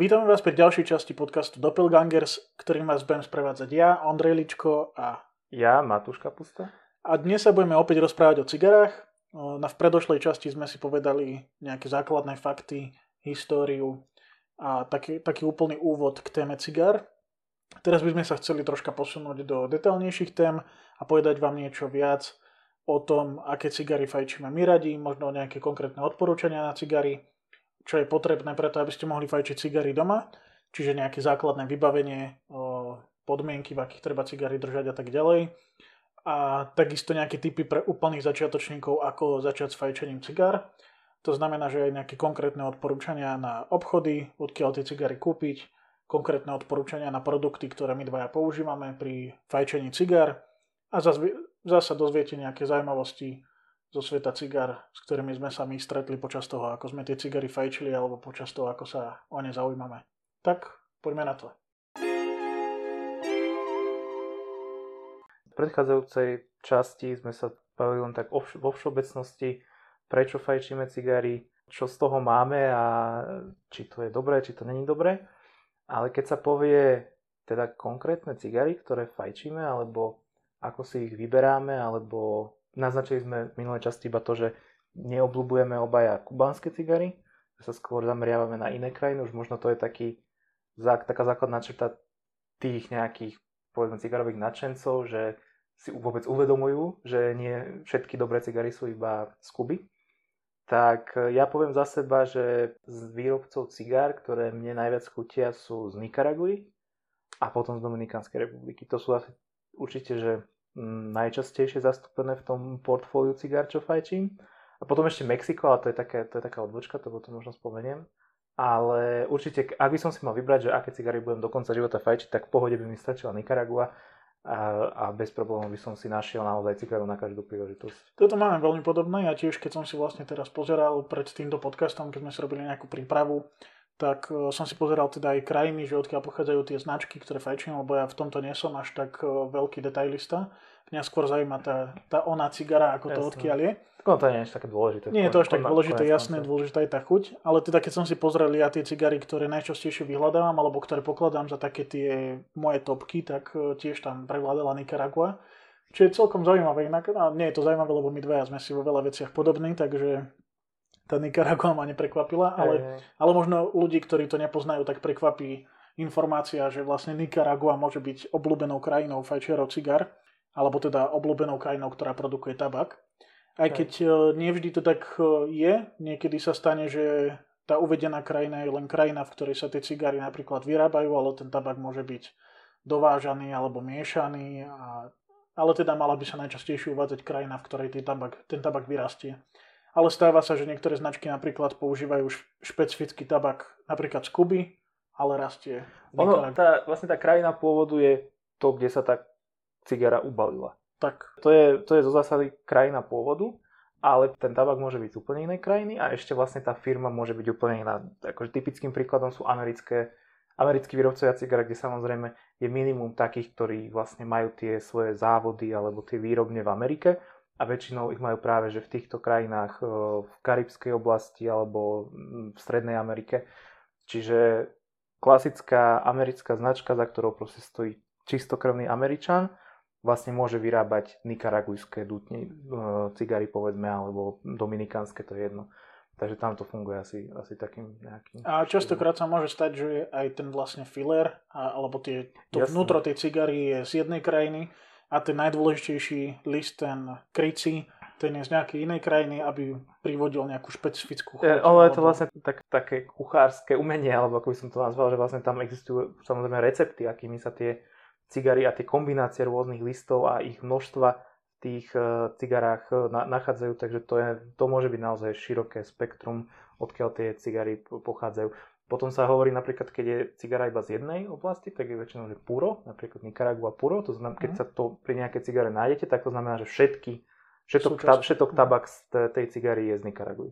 Vítame vás pri ďalšej časti podcastu Doppelgangers, ktorým vás budem sprevádzať ja, Ondrej Ličko a... Ja, Matúš Kapusta. A dnes sa budeme opäť rozprávať o cigarách. Na v predošlej časti sme si povedali nejaké základné fakty, históriu a taký, taký úplný úvod k téme cigár. Teraz by sme sa chceli troška posunúť do detailnejších tém a povedať vám niečo viac o tom, aké cigary fajčíme my radi, možno nejaké konkrétne odporúčania na cigary, čo je potrebné preto, aby ste mohli fajčiť cigary doma, čiže nejaké základné vybavenie, podmienky, v akých treba cigary držať a tak ďalej. A takisto nejaké typy pre úplných začiatočníkov, ako začať s fajčením cigár. To znamená, že aj nejaké konkrétne odporúčania na obchody, odkiaľ tie cigary kúpiť, konkrétne odporúčania na produkty, ktoré my dvaja používame pri fajčení cigár a zase dozviete nejaké zaujímavosti zo sveta cigár, s ktorými sme sa my stretli počas toho, ako sme tie cigary fajčili, alebo počas toho, ako sa o ne zaujímame. Tak, poďme na to. V predchádzajúcej časti sme sa bavili len tak vo všeobecnosti, prečo fajčíme cigary, čo z toho máme a či to je dobré, či to není dobré. Ale keď sa povie teda konkrétne cigary, ktoré fajčíme, alebo ako si ich vyberáme, alebo Naznačili sme v minulej časti iba to, že neobľúbujeme obaja kubánske cigary, že sa skôr zameriavame na iné krajiny, už možno to je taký, taká základná črta tých nejakých povedzme cigarových nadšencov, že si vôbec uvedomujú, že nie všetky dobré cigary sú iba z Kuby. Tak e, ja poviem za seba, že z výrobcov cigár, ktoré mne najviac chutia, sú z Nikaraguji a potom z Dominikánskej republiky. To sú asi určite, že najčastejšie zastúpené v tom portfóliu cigár, čo fajčím. A potom ešte Mexiko, ale to je, také, to je taká odbočka, to potom možno spomeniem. Ale určite, ak by som si mal vybrať, že aké cigary budem do konca života fajčiť, tak v pohode by mi stačila Nicaragua a, a bez problémov by som si našiel naozaj cigaru na každú príležitosť. Toto máme veľmi podobné. Ja tiež, keď som si vlastne teraz pozeral pred týmto podcastom, keď sme si robili nejakú prípravu, tak e, som si pozeral teda aj krajiny, že odkiaľ pochádzajú tie značky, ktoré fajčím, lebo ja v tomto nie som až tak e, veľký detailista. Mňa skôr zaujíma tá, tá ona cigara, ako Jasne. to odkiaľ je. No to nie je až také dôležité. Nie je to až tak dôležité, jasné, dôležitá je tá chuť. Ale teda keď som si pozrel ja tie cigary, ktoré najčastejšie vyhľadávam, alebo ktoré pokladám za také tie moje topky, tak e, tiež tam prevládala Nicaragua. Čo je celkom zaujímavé. Inak, no, nie je to zaujímavé, lebo my dvaja sme si vo veľa veciach podobní, takže tá Nicaragua ma neprekvapila, ale, hey, hey. ale možno ľudí, ktorí to nepoznajú, tak prekvapí informácia, že vlastne Nicaragua môže byť obľúbenou krajinou fajčiarov cigar, alebo teda obľúbenou krajinou, ktorá produkuje tabak. Aj keď hey. nevždy to tak e, je, niekedy sa stane, že tá uvedená krajina je len krajina, v ktorej sa tie cigary napríklad vyrábajú, ale ten tabak môže byť dovážaný alebo miešaný. A, ale teda mala by sa najčastejšie uvádzať krajina, v ktorej ten tabak, ten tabak vyrastie ale stáva sa, že niektoré značky napríklad používajú špecifický tabak napríklad z Kuby, ale rastie. Ono, tá, vlastne tá krajina pôvodu je to, kde sa tá cigara ubalila. Tak. To je, to je zo zásady krajina pôvodu, ale ten tabak môže byť z úplne inej krajiny a ešte vlastne tá firma môže byť úplne iná. Akože typickým príkladom sú americké, americkí výrobcovia cigara, kde samozrejme je minimum takých, ktorí vlastne majú tie svoje závody alebo tie výrobne v Amerike a väčšinou ich majú práve že v týchto krajinách e, v Karibskej oblasti alebo v Strednej Amerike. Čiže klasická americká značka, za ktorou proste stojí čistokrvný Američan, vlastne môže vyrábať nikaragujské dutne, e, cigary povedzme, alebo dominikánske, to je jedno. Takže tam to funguje asi, asi takým nejakým... A častokrát sa môže stať, že aj ten vlastne filler, alebo tie, to Jasne. vnútro tej cigary je z jednej krajiny a ten najdôležitejší list, ten kryci, ten je z nejakej inej krajiny, aby privodil nejakú špecifickú chuť. Ale je to vlastne tak, také kuchárske umenie, alebo ako by som to nazval, že vlastne tam existujú samozrejme recepty, akými sa tie cigary a tie kombinácie rôznych listov a ich množstva v tých uh, cigarách na, nachádzajú, takže to, je, to môže byť naozaj široké spektrum, odkiaľ tie cigary pochádzajú. Potom sa hovorí napríklad, keď je cigara iba z jednej oblasti, tak je väčšinou, že puro, napríklad Nicaragua puro, to znamená, keď mm. sa to pri nejakej cigare nájdete, tak to znamená, že všetky, všetok, ta, všetok tabak z tej cigary je z Nicaraguy.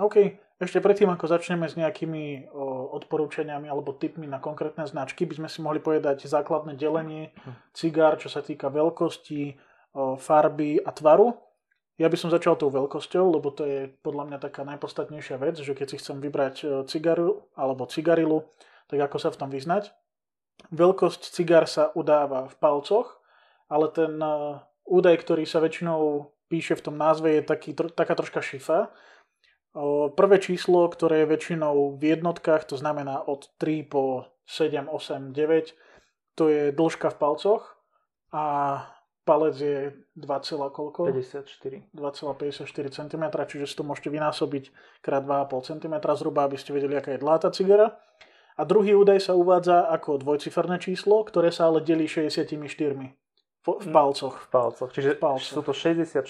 OK, ešte predtým, ako začneme s nejakými o, odporúčaniami alebo tipmi na konkrétne značky, by sme si mohli povedať základné delenie hm. cigár, čo sa týka veľkosti, o, farby a tvaru. Ja by som začal tou veľkosťou, lebo to je podľa mňa taká najpodstatnejšia vec, že keď si chcem vybrať e, cigaru alebo cigarilu, tak ako sa v tom vyznať. Veľkosť cigar sa udáva v palcoch, ale ten e, údaj, ktorý sa väčšinou píše v tom názve, je taký, taká troška šifa. Prvé číslo, ktoré je väčšinou v jednotkách, to znamená od 3 po 7, 8, 9, to je dĺžka v palcoch a palec je 2, koľko? 54. 2,54 cm, čiže si to môžete vynásobiť krát 2,5 cm zhruba, aby ste vedeli, aká je dlhá tá cigara. A druhý údaj sa uvádza ako dvojciferné číslo, ktoré sa ale delí 64 v, v palcoch. V palcoch, čiže v palcoch. sú to 64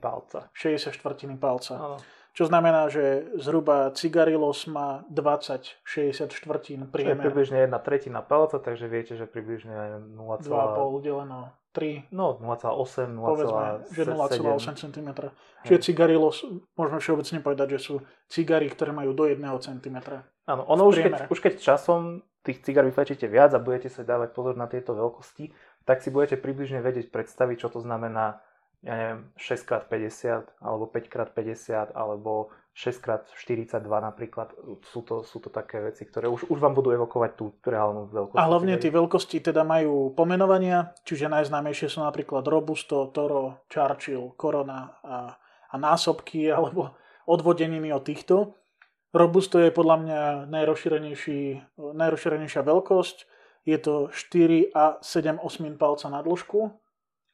palca. 64 palca. Áno. Čo znamená, že zhruba cigarilos má 20 64 priemer. To je približne jedna tretina palca, takže viete, že približne 0,2 2,5 deleno 3. No 0,8, 0,7. Povedzme, že 0,8 cm. Čiže cigarilos, môžeme všeobecne povedať, že sú cigary, ktoré majú do 1 cm. Áno, ono už keď, už keď časom tých cigar vyfajčíte viac a budete sa dávať pozor na tieto veľkosti, tak si budete približne vedieť predstaviť, čo to znamená ja neviem, 6x50 alebo 5x50 alebo 6x42 napríklad. Sú to, sú to také veci, ktoré už, už vám budú evokovať tú reálnu veľkosť. A hlavne tie veľkosti teda majú pomenovania, čiže najznámejšie sú napríklad Robusto, Toro, Churchill, Corona a, a násobky alebo odvodeniny od týchto. Robusto je podľa mňa najrozšírenejšia veľkosť. Je to 4 a 7 osmin palca na dĺžku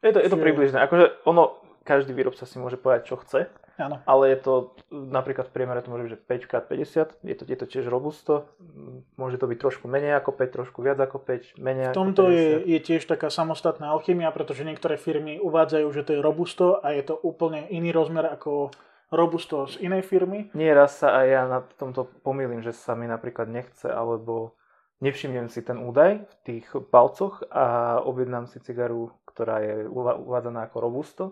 je to, je to približné. Akože ono, každý výrobca si môže povedať, čo chce. Áno. Ale je to, napríklad v priemere to môže byť, že 5x50, je to, je to tiež robusto, môže to byť trošku menej ako 5, trošku viac ako 5, menej V tomto je, je tiež taká samostatná alchymia, pretože niektoré firmy uvádzajú, že to je robusto a je to úplne iný rozmer ako robusto z inej firmy. Nie raz sa aj ja na tomto pomýlim, že sa mi napríklad nechce, alebo nevšimnem si ten údaj v tých palcoch a objednám si cigaru, ktorá je uvádzaná ako robusto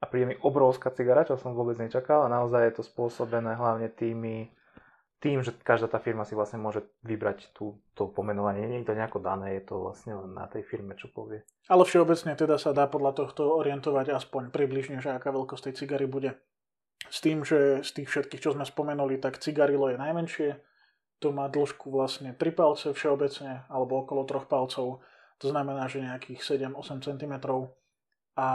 a príde mi obrovská cigara, čo som vôbec nečakal a naozaj je to spôsobené hlavne tými, tým, že každá tá firma si vlastne môže vybrať tú, to pomenovanie. Nie je to nejako dané, je to vlastne len na tej firme, čo povie. Ale všeobecne teda sa dá podľa tohto orientovať aspoň približne, že aká veľkosť tej cigary bude. S tým, že z tých všetkých, čo sme spomenuli, tak cigarilo je najmenšie, to má dĺžku vlastne 3 palce všeobecne, alebo okolo 3 palcov. To znamená, že nejakých 7-8 cm. A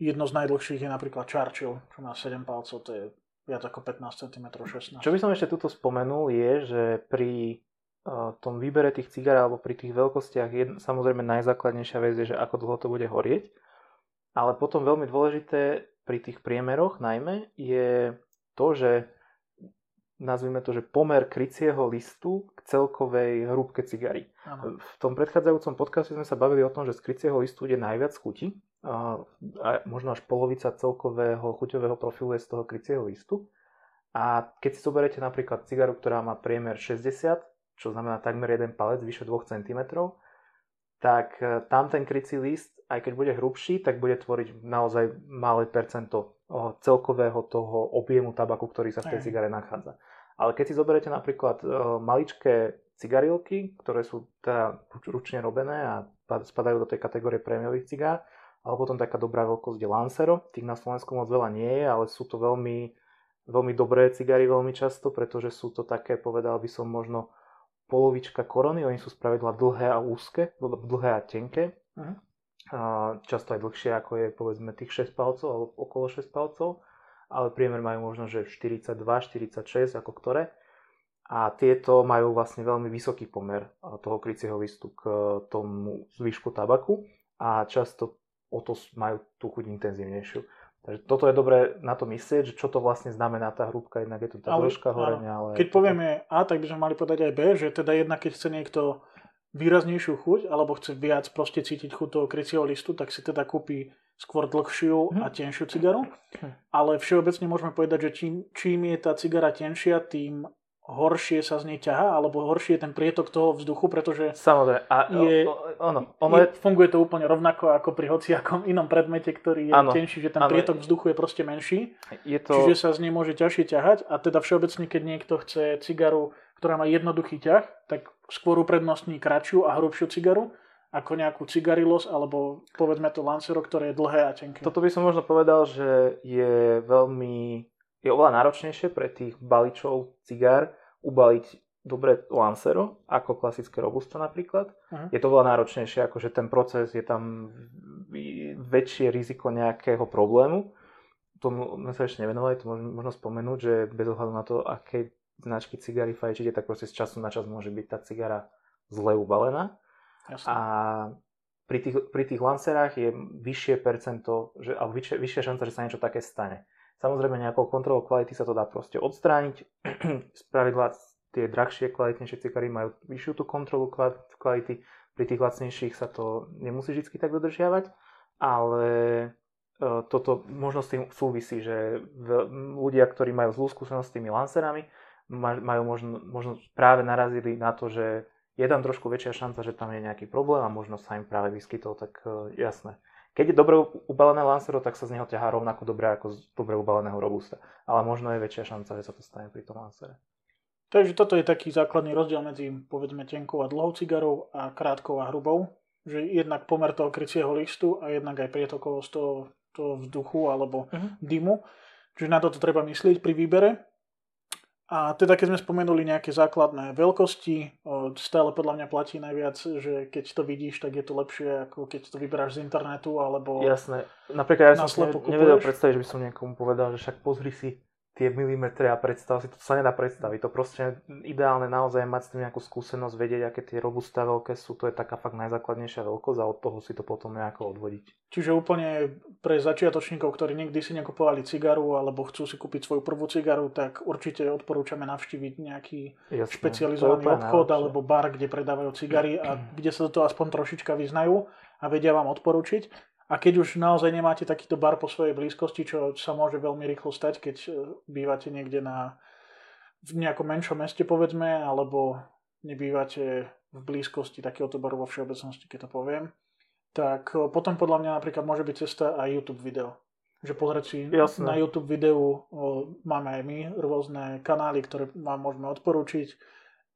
jedno z najdlhších je napríklad Churchill, čo má 7 palcov, to je viac ako 15 cm, 16 Čo by som ešte tuto spomenul je, že pri uh, tom výbere tých cigár alebo pri tých veľkostiach je samozrejme najzákladnejšia vec je, že ako dlho to bude horieť. Ale potom veľmi dôležité pri tých priemeroch najmä je to, že nazvime to, že pomer krycieho listu k celkovej hrúbke cigary. V tom predchádzajúcom podcaste sme sa bavili o tom, že z krycieho listu ide najviac chuti a, a možno až polovica celkového chuťového profilu je z toho krycieho listu. A keď si zoberiete napríklad cigaru, ktorá má priemer 60, čo znamená takmer jeden palec, vyše 2 cm, tak e, tam ten krycí list, aj keď bude hrubší, tak bude tvoriť naozaj malé percento celkového toho objemu tabaku, ktorý sa v tej cigare nachádza. Ale keď si zoberiete napríklad maličké cigarilky, ktoré sú teda ručne robené a spadajú do tej kategórie prémiových cigár, alebo potom taká dobrá veľkosť je Lancero, tých na Slovensku moc veľa nie je, ale sú to veľmi, veľmi dobré cigary veľmi často, pretože sú to také, povedal by som možno polovička korony, oni sú spravidla dlhé a úzke, dlhé a tenké. Uh-huh. A často aj dlhšie ako je povedzme tých 6 palcov alebo okolo 6 palcov, ale priemer majú možno, že 42, 46 ako ktoré. A tieto majú vlastne veľmi vysoký pomer toho krycieho listu k tomu zvyšku tabaku a často o to majú tú chuť intenzívnejšiu. Takže toto je dobré na to myslieť, že čo to vlastne znamená tá hrúbka, jednak je to tá dĺžka horenia. Ale keď povieme A, tak by sme mali povedať aj B, že teda jednak keď chce niekto výraznejšiu chuť, alebo chce viac proste cítiť chuť toho krycieho listu, tak si teda kúpi skôr dlhšiu a mhm. tenšiu cigaru. Ale všeobecne môžeme povedať, že čím, čím je tá cigara tenšia, tým horšie sa z nej ťaha, alebo horšie je ten prietok toho vzduchu, pretože Samozrejme. A je, ono, ono je, funguje to úplne rovnako ako pri hociakom inom predmete, ktorý je ano, tenší, že ten ano, prietok vzduchu je proste menší, je to... čiže sa z nej môže ťažšie ťahať a teda všeobecne, keď niekto chce cigaru, ktorá má jednoduchý ťah, tak skôr uprednostní kratšiu a hrubšiu cigaru ako nejakú cigarilos, alebo povedzme to Lancero, ktoré je dlhé a tenké. Toto by som možno povedal, že je veľmi, je oveľa náročnejšie pre tých baličov cigár ubaliť dobre Lancero ako klasické Robusto napríklad. Uh-huh. Je to veľa náročnejšie, akože ten proces, je tam väčšie riziko nejakého problému. Tomu sme sa ešte nevenovali, to možno spomenúť, že bez ohľadu na to, aké značky cigary fajčíte, tak proste z času na čas môže byť tá cigara zle ubalená. Jasne. A pri tých, pri tých lancerách je vyššie percento, že, alebo vyššia, vyššia šanca, že sa niečo také stane. Samozrejme nejakou kontrolou kvality sa to dá proste odstrániť. Spravidla tie drahšie, kvalitnejšie cigary majú vyššiu tú kontrolu kvality, pri tých lacnejších sa to nemusí vždy tak dodržiavať, ale e, toto možno s tým súvisí, že ľudia, ktorí majú zlú skúsenosť s tými lancerami, majú možno, možno práve narazili na to, že je tam trošku väčšia šanca, že tam je nejaký problém a možno sa im práve vyskytol, tak uh, jasné. Keď je dobre ubalené Lancero, tak sa z neho ťahá rovnako dobre ako z dobre ubaleného Robusta. Ale možno je väčšia šanca, že sa to stane pri tom Lancere. Takže toto je taký základný rozdiel medzi povedzme tenkou a dlhou cigarou a krátkou a hrubou. Že jednak pomer toho krycieho listu a jednak aj prietokovosť toho, toho vzduchu alebo uh-huh. dymu. Čiže na toto treba myslieť pri výbere. A teda keď sme spomenuli nejaké základné veľkosti, stále podľa mňa platí najviac, že keď to vidíš, tak je to lepšie, ako keď to vyberáš z internetu, alebo Jasné. Napríklad ja som si nevedel predstaviť, že by som niekomu povedal, že však pozri si tie milimetre a predstav si, to sa nedá predstaviť. To proste ideálne naozaj mať s tým nejakú skúsenosť, vedieť, aké tie robusté veľké sú, to je taká fakt najzákladnejšia veľkosť a od toho si to potom nejako odvodiť. Čiže úplne pre začiatočníkov, ktorí nikdy si nekupovali cigaru alebo chcú si kúpiť svoju prvú cigaru, tak určite odporúčame navštíviť nejaký Jasne, špecializovaný obchod najlepšie. alebo bar, kde predávajú cigary a kde sa do toho aspoň trošička vyznajú a vedia vám odporučiť. A keď už naozaj nemáte takýto bar po svojej blízkosti, čo sa môže veľmi rýchlo stať, keď e, bývate niekde na, v nejakom menšom meste, povedzme, alebo nebývate v blízkosti takéhoto baru vo všeobecnosti, keď to poviem, tak e, potom podľa mňa napríklad môže byť cesta aj YouTube video. Že pozrieť si Jasne. na YouTube videu, máme aj my rôzne kanály, ktoré vám môžeme odporúčiť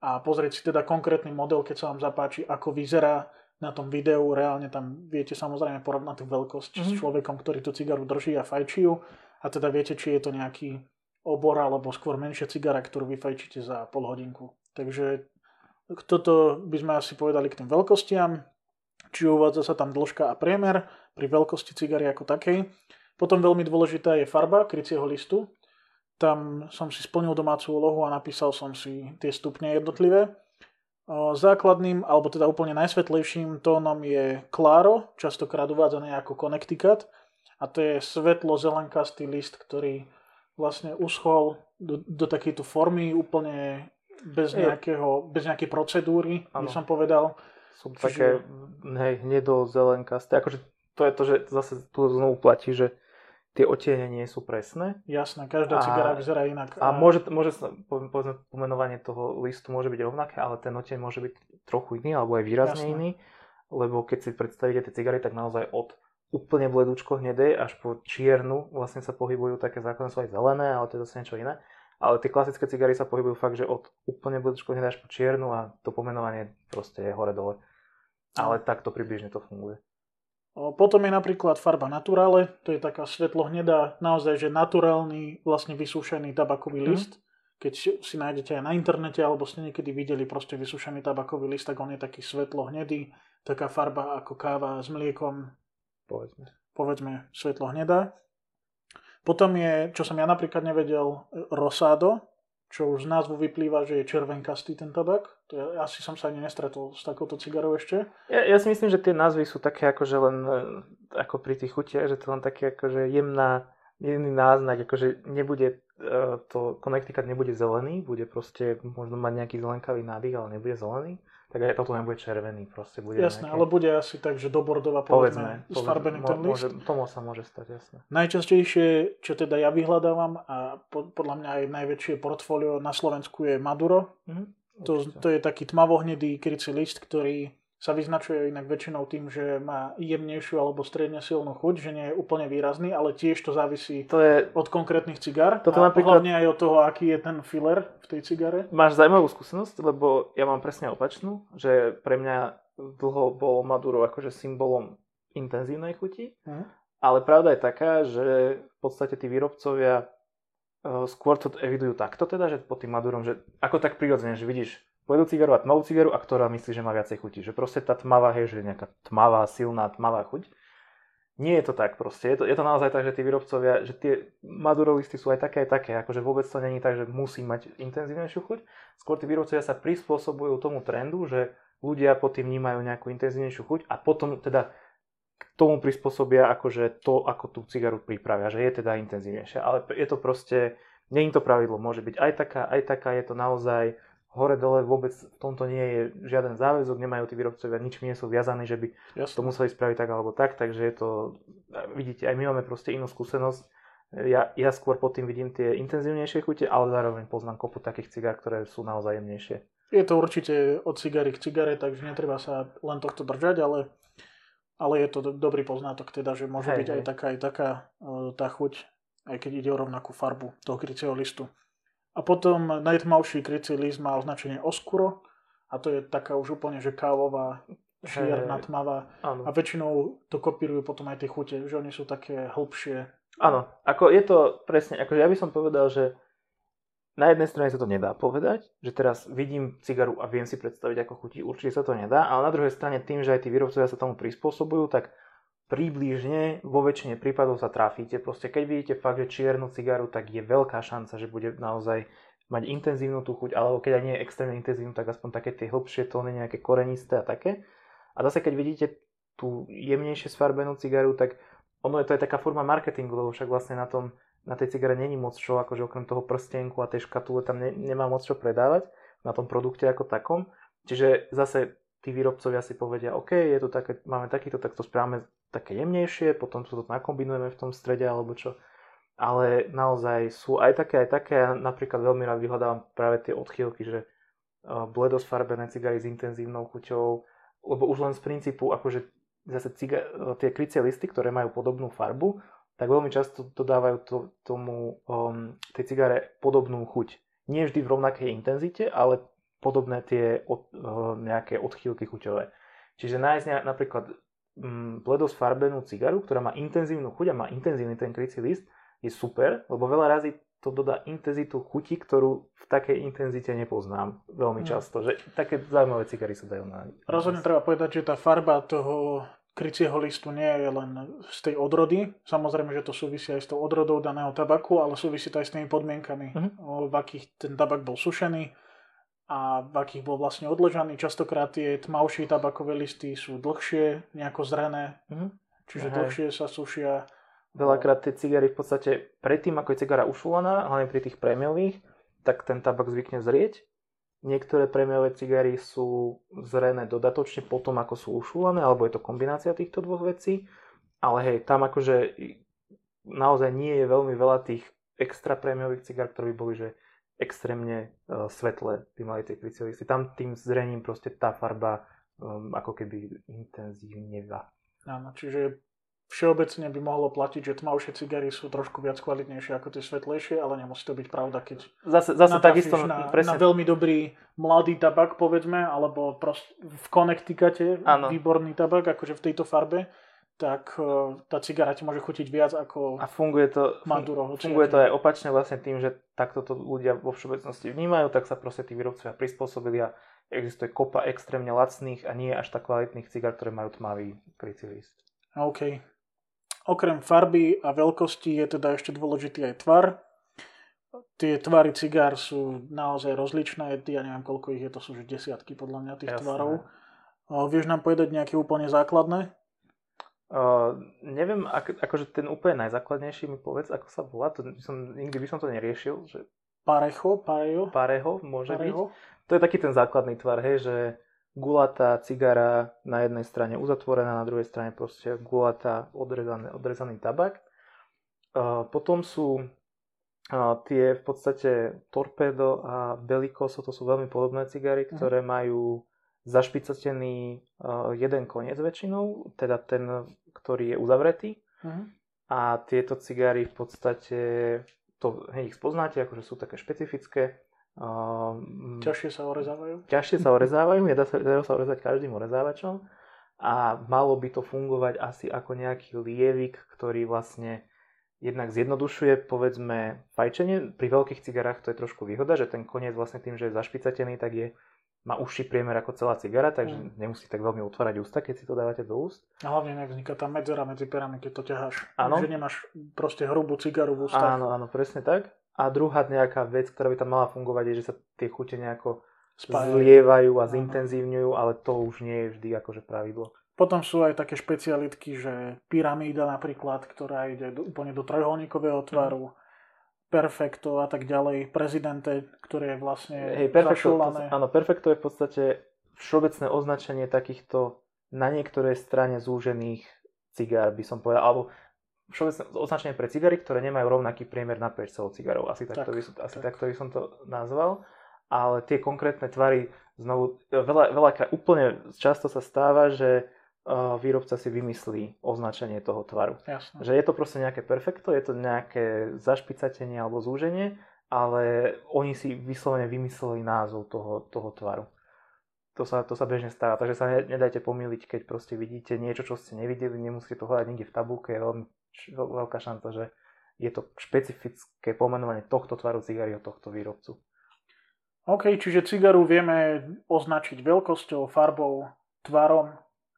a pozrieť si teda konkrétny model, keď sa vám zapáči, ako vyzerá na tom videu, reálne tam viete samozrejme porovnať tú veľkosť mm-hmm. s mhm. človekom, ktorý tú cigaru drží a fajčí ju a teda viete, či je to nejaký obor alebo skôr menšia cigara, ktorú vyfajčíte za pol hodinku. Takže toto by sme asi povedali k tým veľkostiam, či uvádza sa tam dĺžka a priemer pri veľkosti cigary ako takej. Potom veľmi dôležitá je farba krycieho listu. Tam som si splnil domácu úlohu a napísal som si tie stupne jednotlivé. Základným, alebo teda úplne najsvetlejším tónom je Claro, častokrát uvádzaný ako Connecticut. A to je svetlo-zelenkastý list, ktorý vlastne uschol do, do takejto formy úplne bez, nejakého, bez nejakej procedúry, ano. by som povedal. Sú Čiže... také hej, hnedo-zelenkasté. Akože to je to, že zase tu znovu platí, že tie otiene nie sú presné. Jasné, každá cigara vyzerá inak. A, a môže, môže povedzme, pomenovanie toho listu môže byť rovnaké, ale ten otieň môže byť trochu iný, alebo aj výrazne Jasné. iný. Lebo keď si predstavíte tie cigary, tak naozaj od úplne bledúčko hnedej až po čiernu vlastne sa pohybujú také základné sú aj zelené, ale to je zase niečo iné. Ale tie klasické cigary sa pohybujú fakt, že od úplne bledúčko hnedej až po čiernu a to pomenovanie proste je hore-dole. Ale takto približne to funguje. Potom je napríklad farba Naturale, to je taká svetlo-hnedá, naozaj, že naturálny, vlastne vysúšený tabakový mm. list. Keď si nájdete aj na internete, alebo ste niekedy videli proste vysúšený tabakový list, tak on je taký svetlo-hnedý, taká farba ako káva s mliekom. Povedzme. Povedzme svetlo-hnedá. Potom je, čo som ja napríklad nevedel, Rosado, čo už z názvu vyplýva, že je červenkastý ten tabak. To je, asi som sa ani nestretol s takouto cigarou ešte. Ja, ja si myslím, že tie názvy sú také akože len e, ako pri tých chutiach, že to len také akože jemná, jemný náznak, akože nebude e, to Connecticut nebude zelený, bude proste možno mať nejaký zelenkavý nádych, ale nebude zelený tak aj toto nebude červený, proste bude Jasné, nejaké... ale bude asi tak, že do Bordova povedzme, povedzme sfarbený ten list. Môže, tomu sa môže stať, jasné. Najčastejšie, čo teda ja vyhľadávam a po, podľa mňa aj najväčšie portfólio na Slovensku je Maduro. Mm-hmm, to, to je taký tmavohnedý krycí list, ktorý sa vyznačuje inak väčšinou tým, že má jemnejšiu alebo stredne silnú chuť, že nie je úplne výrazný, ale tiež to závisí to je... od konkrétnych cigár Toto a napríklad... hlavne aj od toho, aký je ten filler v tej cigare. Máš zaujímavú skúsenosť, lebo ja mám presne opačnú, že pre mňa dlho bol Maduro akože symbolom intenzívnej chuti, Mhm. ale pravda je taká, že v podstate tí výrobcovia skôr to evidujú takto teda, že pod tým Madurom, že ako tak prirodzene, že vidíš bledú cigaru a tmavú cigaru a ktorá myslí, že má viacej chuti. Že proste tá tmavá, hej, že je nejaká tmavá, silná, tmavá chuť. Nie je to tak proste. Je to, je to naozaj tak, že tí výrobcovia, že tie Maduro listy sú aj také, aj také. Akože vôbec to není tak, že musí mať intenzívnejšiu chuť. Skôr tí výrobcovia sa prispôsobujú tomu trendu, že ľudia pod tým vnímajú nejakú intenzívnejšiu chuť a potom teda tomu prispôsobia akože to, ako tú cigaru pripravia, že je teda intenzívnejšia. Ale je to proste, nie je to pravidlo, môže byť aj taká, aj taká, je to naozaj hore dole vôbec v tomto nie je žiaden záväzok, nemajú tí výrobcovia, nič nie sú viazaní, že by Jasne. to museli spraviť tak alebo tak, takže je to, vidíte, aj my máme proste inú skúsenosť. Ja, ja skôr pod tým vidím tie intenzívnejšie chute, ale zároveň poznám kopu takých cigár, ktoré sú naozaj jemnejšie. Je to určite od cigary k cigare, takže netreba sa len tohto držať, ale, ale je to do- dobrý poznatok teda, že môže Hej, byť hej. aj taká, aj taká e, tá chuť, aj keď ide o rovnakú farbu toho krycieho listu. A potom najtmavší krycí list má označenie oskuro a to je taká už úplne, že kávová, čierna, tmavá. Áno. A väčšinou to kopírujú potom aj tie chute, že oni sú také hĺbšie. Áno, ako je to presne, ako ja by som povedal, že na jednej strane sa to nedá povedať, že teraz vidím cigaru a viem si predstaviť, ako chutí, určite sa to nedá, ale na druhej strane tým, že aj tí výrobcovia sa tomu prispôsobujú, tak približne vo väčšine prípadov sa trafíte. Proste keď vidíte fakt, že čiernu cigaru, tak je veľká šanca, že bude naozaj mať intenzívnu tú chuť, alebo keď aj nie je extrémne intenzívnu, tak aspoň také tie hĺbšie tóny, nejaké korenisté a také. A zase keď vidíte tú jemnejšie sfarbenú cigaru, tak ono je to aj taká forma marketingu, lebo však vlastne na tom, na tej cigare není moc čo, akože okrem toho prstenku a tej škatule tam ne, nemá moc čo predávať na tom produkte ako takom. Čiže zase tí výrobcovia si povedia, OK, je tu také, máme takýto, tak to správame také jemnejšie, potom to nakombinujeme v tom strede alebo čo. Ale naozaj sú aj také, aj také. Ja napríklad veľmi rád vyhľadávam práve tie odchýlky, že uh, bledosfarbené cigary s intenzívnou chuťou, lebo už len z princípu, akože zase ciga- tie krycie listy, ktoré majú podobnú farbu, tak veľmi často dodávajú to, tomu um, tej cigare podobnú chuť. Nie vždy v rovnakej intenzite, ale podobné tie od, uh, nejaké odchýlky chuťové. Čiže nájsť ne- napríklad um, bledosfarbenú cigaru, ktorá má intenzívnu chuť a má intenzívny ten krycí list, je super, lebo veľa razy to dodá intenzitu chuti, ktorú v takej intenzite nepoznám veľmi Mm. často. Že také zaujímavé cigary sa dajú na... Rozhodne treba povedať, že tá farba toho krycieho listu nie je len z tej odrody. Samozrejme, že to súvisí aj s tou odrodou daného tabaku, ale súvisí to aj s tými podmienkami, o, v akých ten tabak bol sušený a v akých bol vlastne odležaný. Častokrát tie tmavšie tabakové listy sú dlhšie, nejako zrené, Mhm. čiže Hej. dlhšie sa sušia. Veľakrát tie cigary v podstate predtým, ako je cigara ušulaná, hlavne pri tých prémiových, tak ten tabak zvykne zrieť. Niektoré prémiové cigary sú zrené dodatočne potom, ako sú ušulané, alebo je to kombinácia týchto dvoch vecí. Ale hej, tam akože naozaj nie je veľmi veľa tých extra prémiových cigár, ktoré by boli že extrémne uh, svetlé, by mali tie krycie listy. Tam tým zrením proste tá farba um, ako keby intenzívneva. Áno, čiže všeobecne by mohlo platiť, že tmavšie cigary sú trošku viac kvalitnejšie ako tie svetlejšie, ale nemusí to byť pravda, keď Zase, zase takisto, na, presne, na veľmi dobrý mladý tabak, povedzme, alebo prost, v Connecticute Áno. výborný tabak, akože v tejto farbe, tak eh, tá cigara ti môže chutiť viac ako A funguje to, Maduro. funguje to aj opačne vlastne tým, že takto to ľudia vo všeobecnosti vnímajú, tak sa proste tí výrobcovia prispôsobili a existuje kopa extrémne lacných a nie až tak kvalitných cigár, ktoré majú tmavý krycí list. OK. Okrem farby a veľkosti je teda ešte dôležitý aj tvar. Tie tvary cigár sú naozaj rozličné, ja neviem koľko ich je, to sú už desiatky podľa mňa tých Jasné. tvarov. O, vieš nám povedať nejaké úplne základné? Uh, neviem, ak, akože ten úplne najzákladnejší mi povedz, ako sa volá, to som, nikdy by som to neriešil, že Parejo, parejo, pareho môže byť. parejo. To je taký ten základný tvar, hej, že gulatá cigara na jednej strane uzatvorená, na druhej strane proste gulatá odrezaný, odrezaný tabak. Potom sú tie v podstate Torpedo a Bellicoso, to sú veľmi podobné cigary, ktoré majú zašpicatený jeden koniec väčšinou, teda ten, ktorý je uzavretý. Mhm. A tieto cigary v podstate, to hneď ich spoznáte, akože sú také špecifické Um, ťažšie sa orezávajú? Ťažšie sa orezávajú, nedá sa, nedá sa orezať každým orezávačom a malo by to fungovať asi ako nejaký lievik, ktorý vlastne jednak zjednodušuje povedzme fajčenie. Pri veľkých cigarách to je trošku výhoda, že ten koniec vlastne tým, že je zašpicatený, tak je má užší priemer ako celá cigara, takže mm. nemusí tak veľmi otvárať ústa, keď si to dávate do úst. A hlavne nevzniká tá medzera medzi perami, keď to ťaháš. Áno. Že nemáš proste hrubú cigaru v ústach. Áno, áno, presne tak. A druhá nejaká vec, ktorá by tam mala fungovať, je, že sa tie chute nejako Spájajú. zlievajú a zintenzívňujú, ale to už nie je vždy akože pravidlo. Potom sú aj také špecialitky, že pyramída napríklad, ktorá ide do, úplne do trojholníkového tvaru. Mm Perfekto a tak ďalej, prezidente, ktoré je vlastne Hej, perfekto, to, áno, perfekto je v podstate všeobecné označenie takýchto na niektorej strane zúžených cigár, by som povedal, alebo všeobecné označenie pre cigary, ktoré nemajú rovnaký priemer na celou cigarov. Asi, takto, tak, by, som, asi tak. takto by som to nazval. Ale tie konkrétne tvary, znovu, veľa, veľa úplne často sa stáva, že výrobca si vymyslí označenie toho tvaru. Jasne. Že je to proste nejaké perfekto, je to nejaké zašpicatenie alebo zúženie, ale oni si vyslovene vymysleli názov toho, toho tvaru. To sa, to sa bežne stáva, takže sa nedajte pomýliť, keď proste vidíte niečo, čo ste nevideli, nemusíte to hľadať niekde v tabulke, je veľmi veľká šanca, že je to špecifické pomenovanie tohto tvaru cigary od tohto výrobcu. OK, čiže cigaru vieme označiť veľkosťou, farbou, tvarom,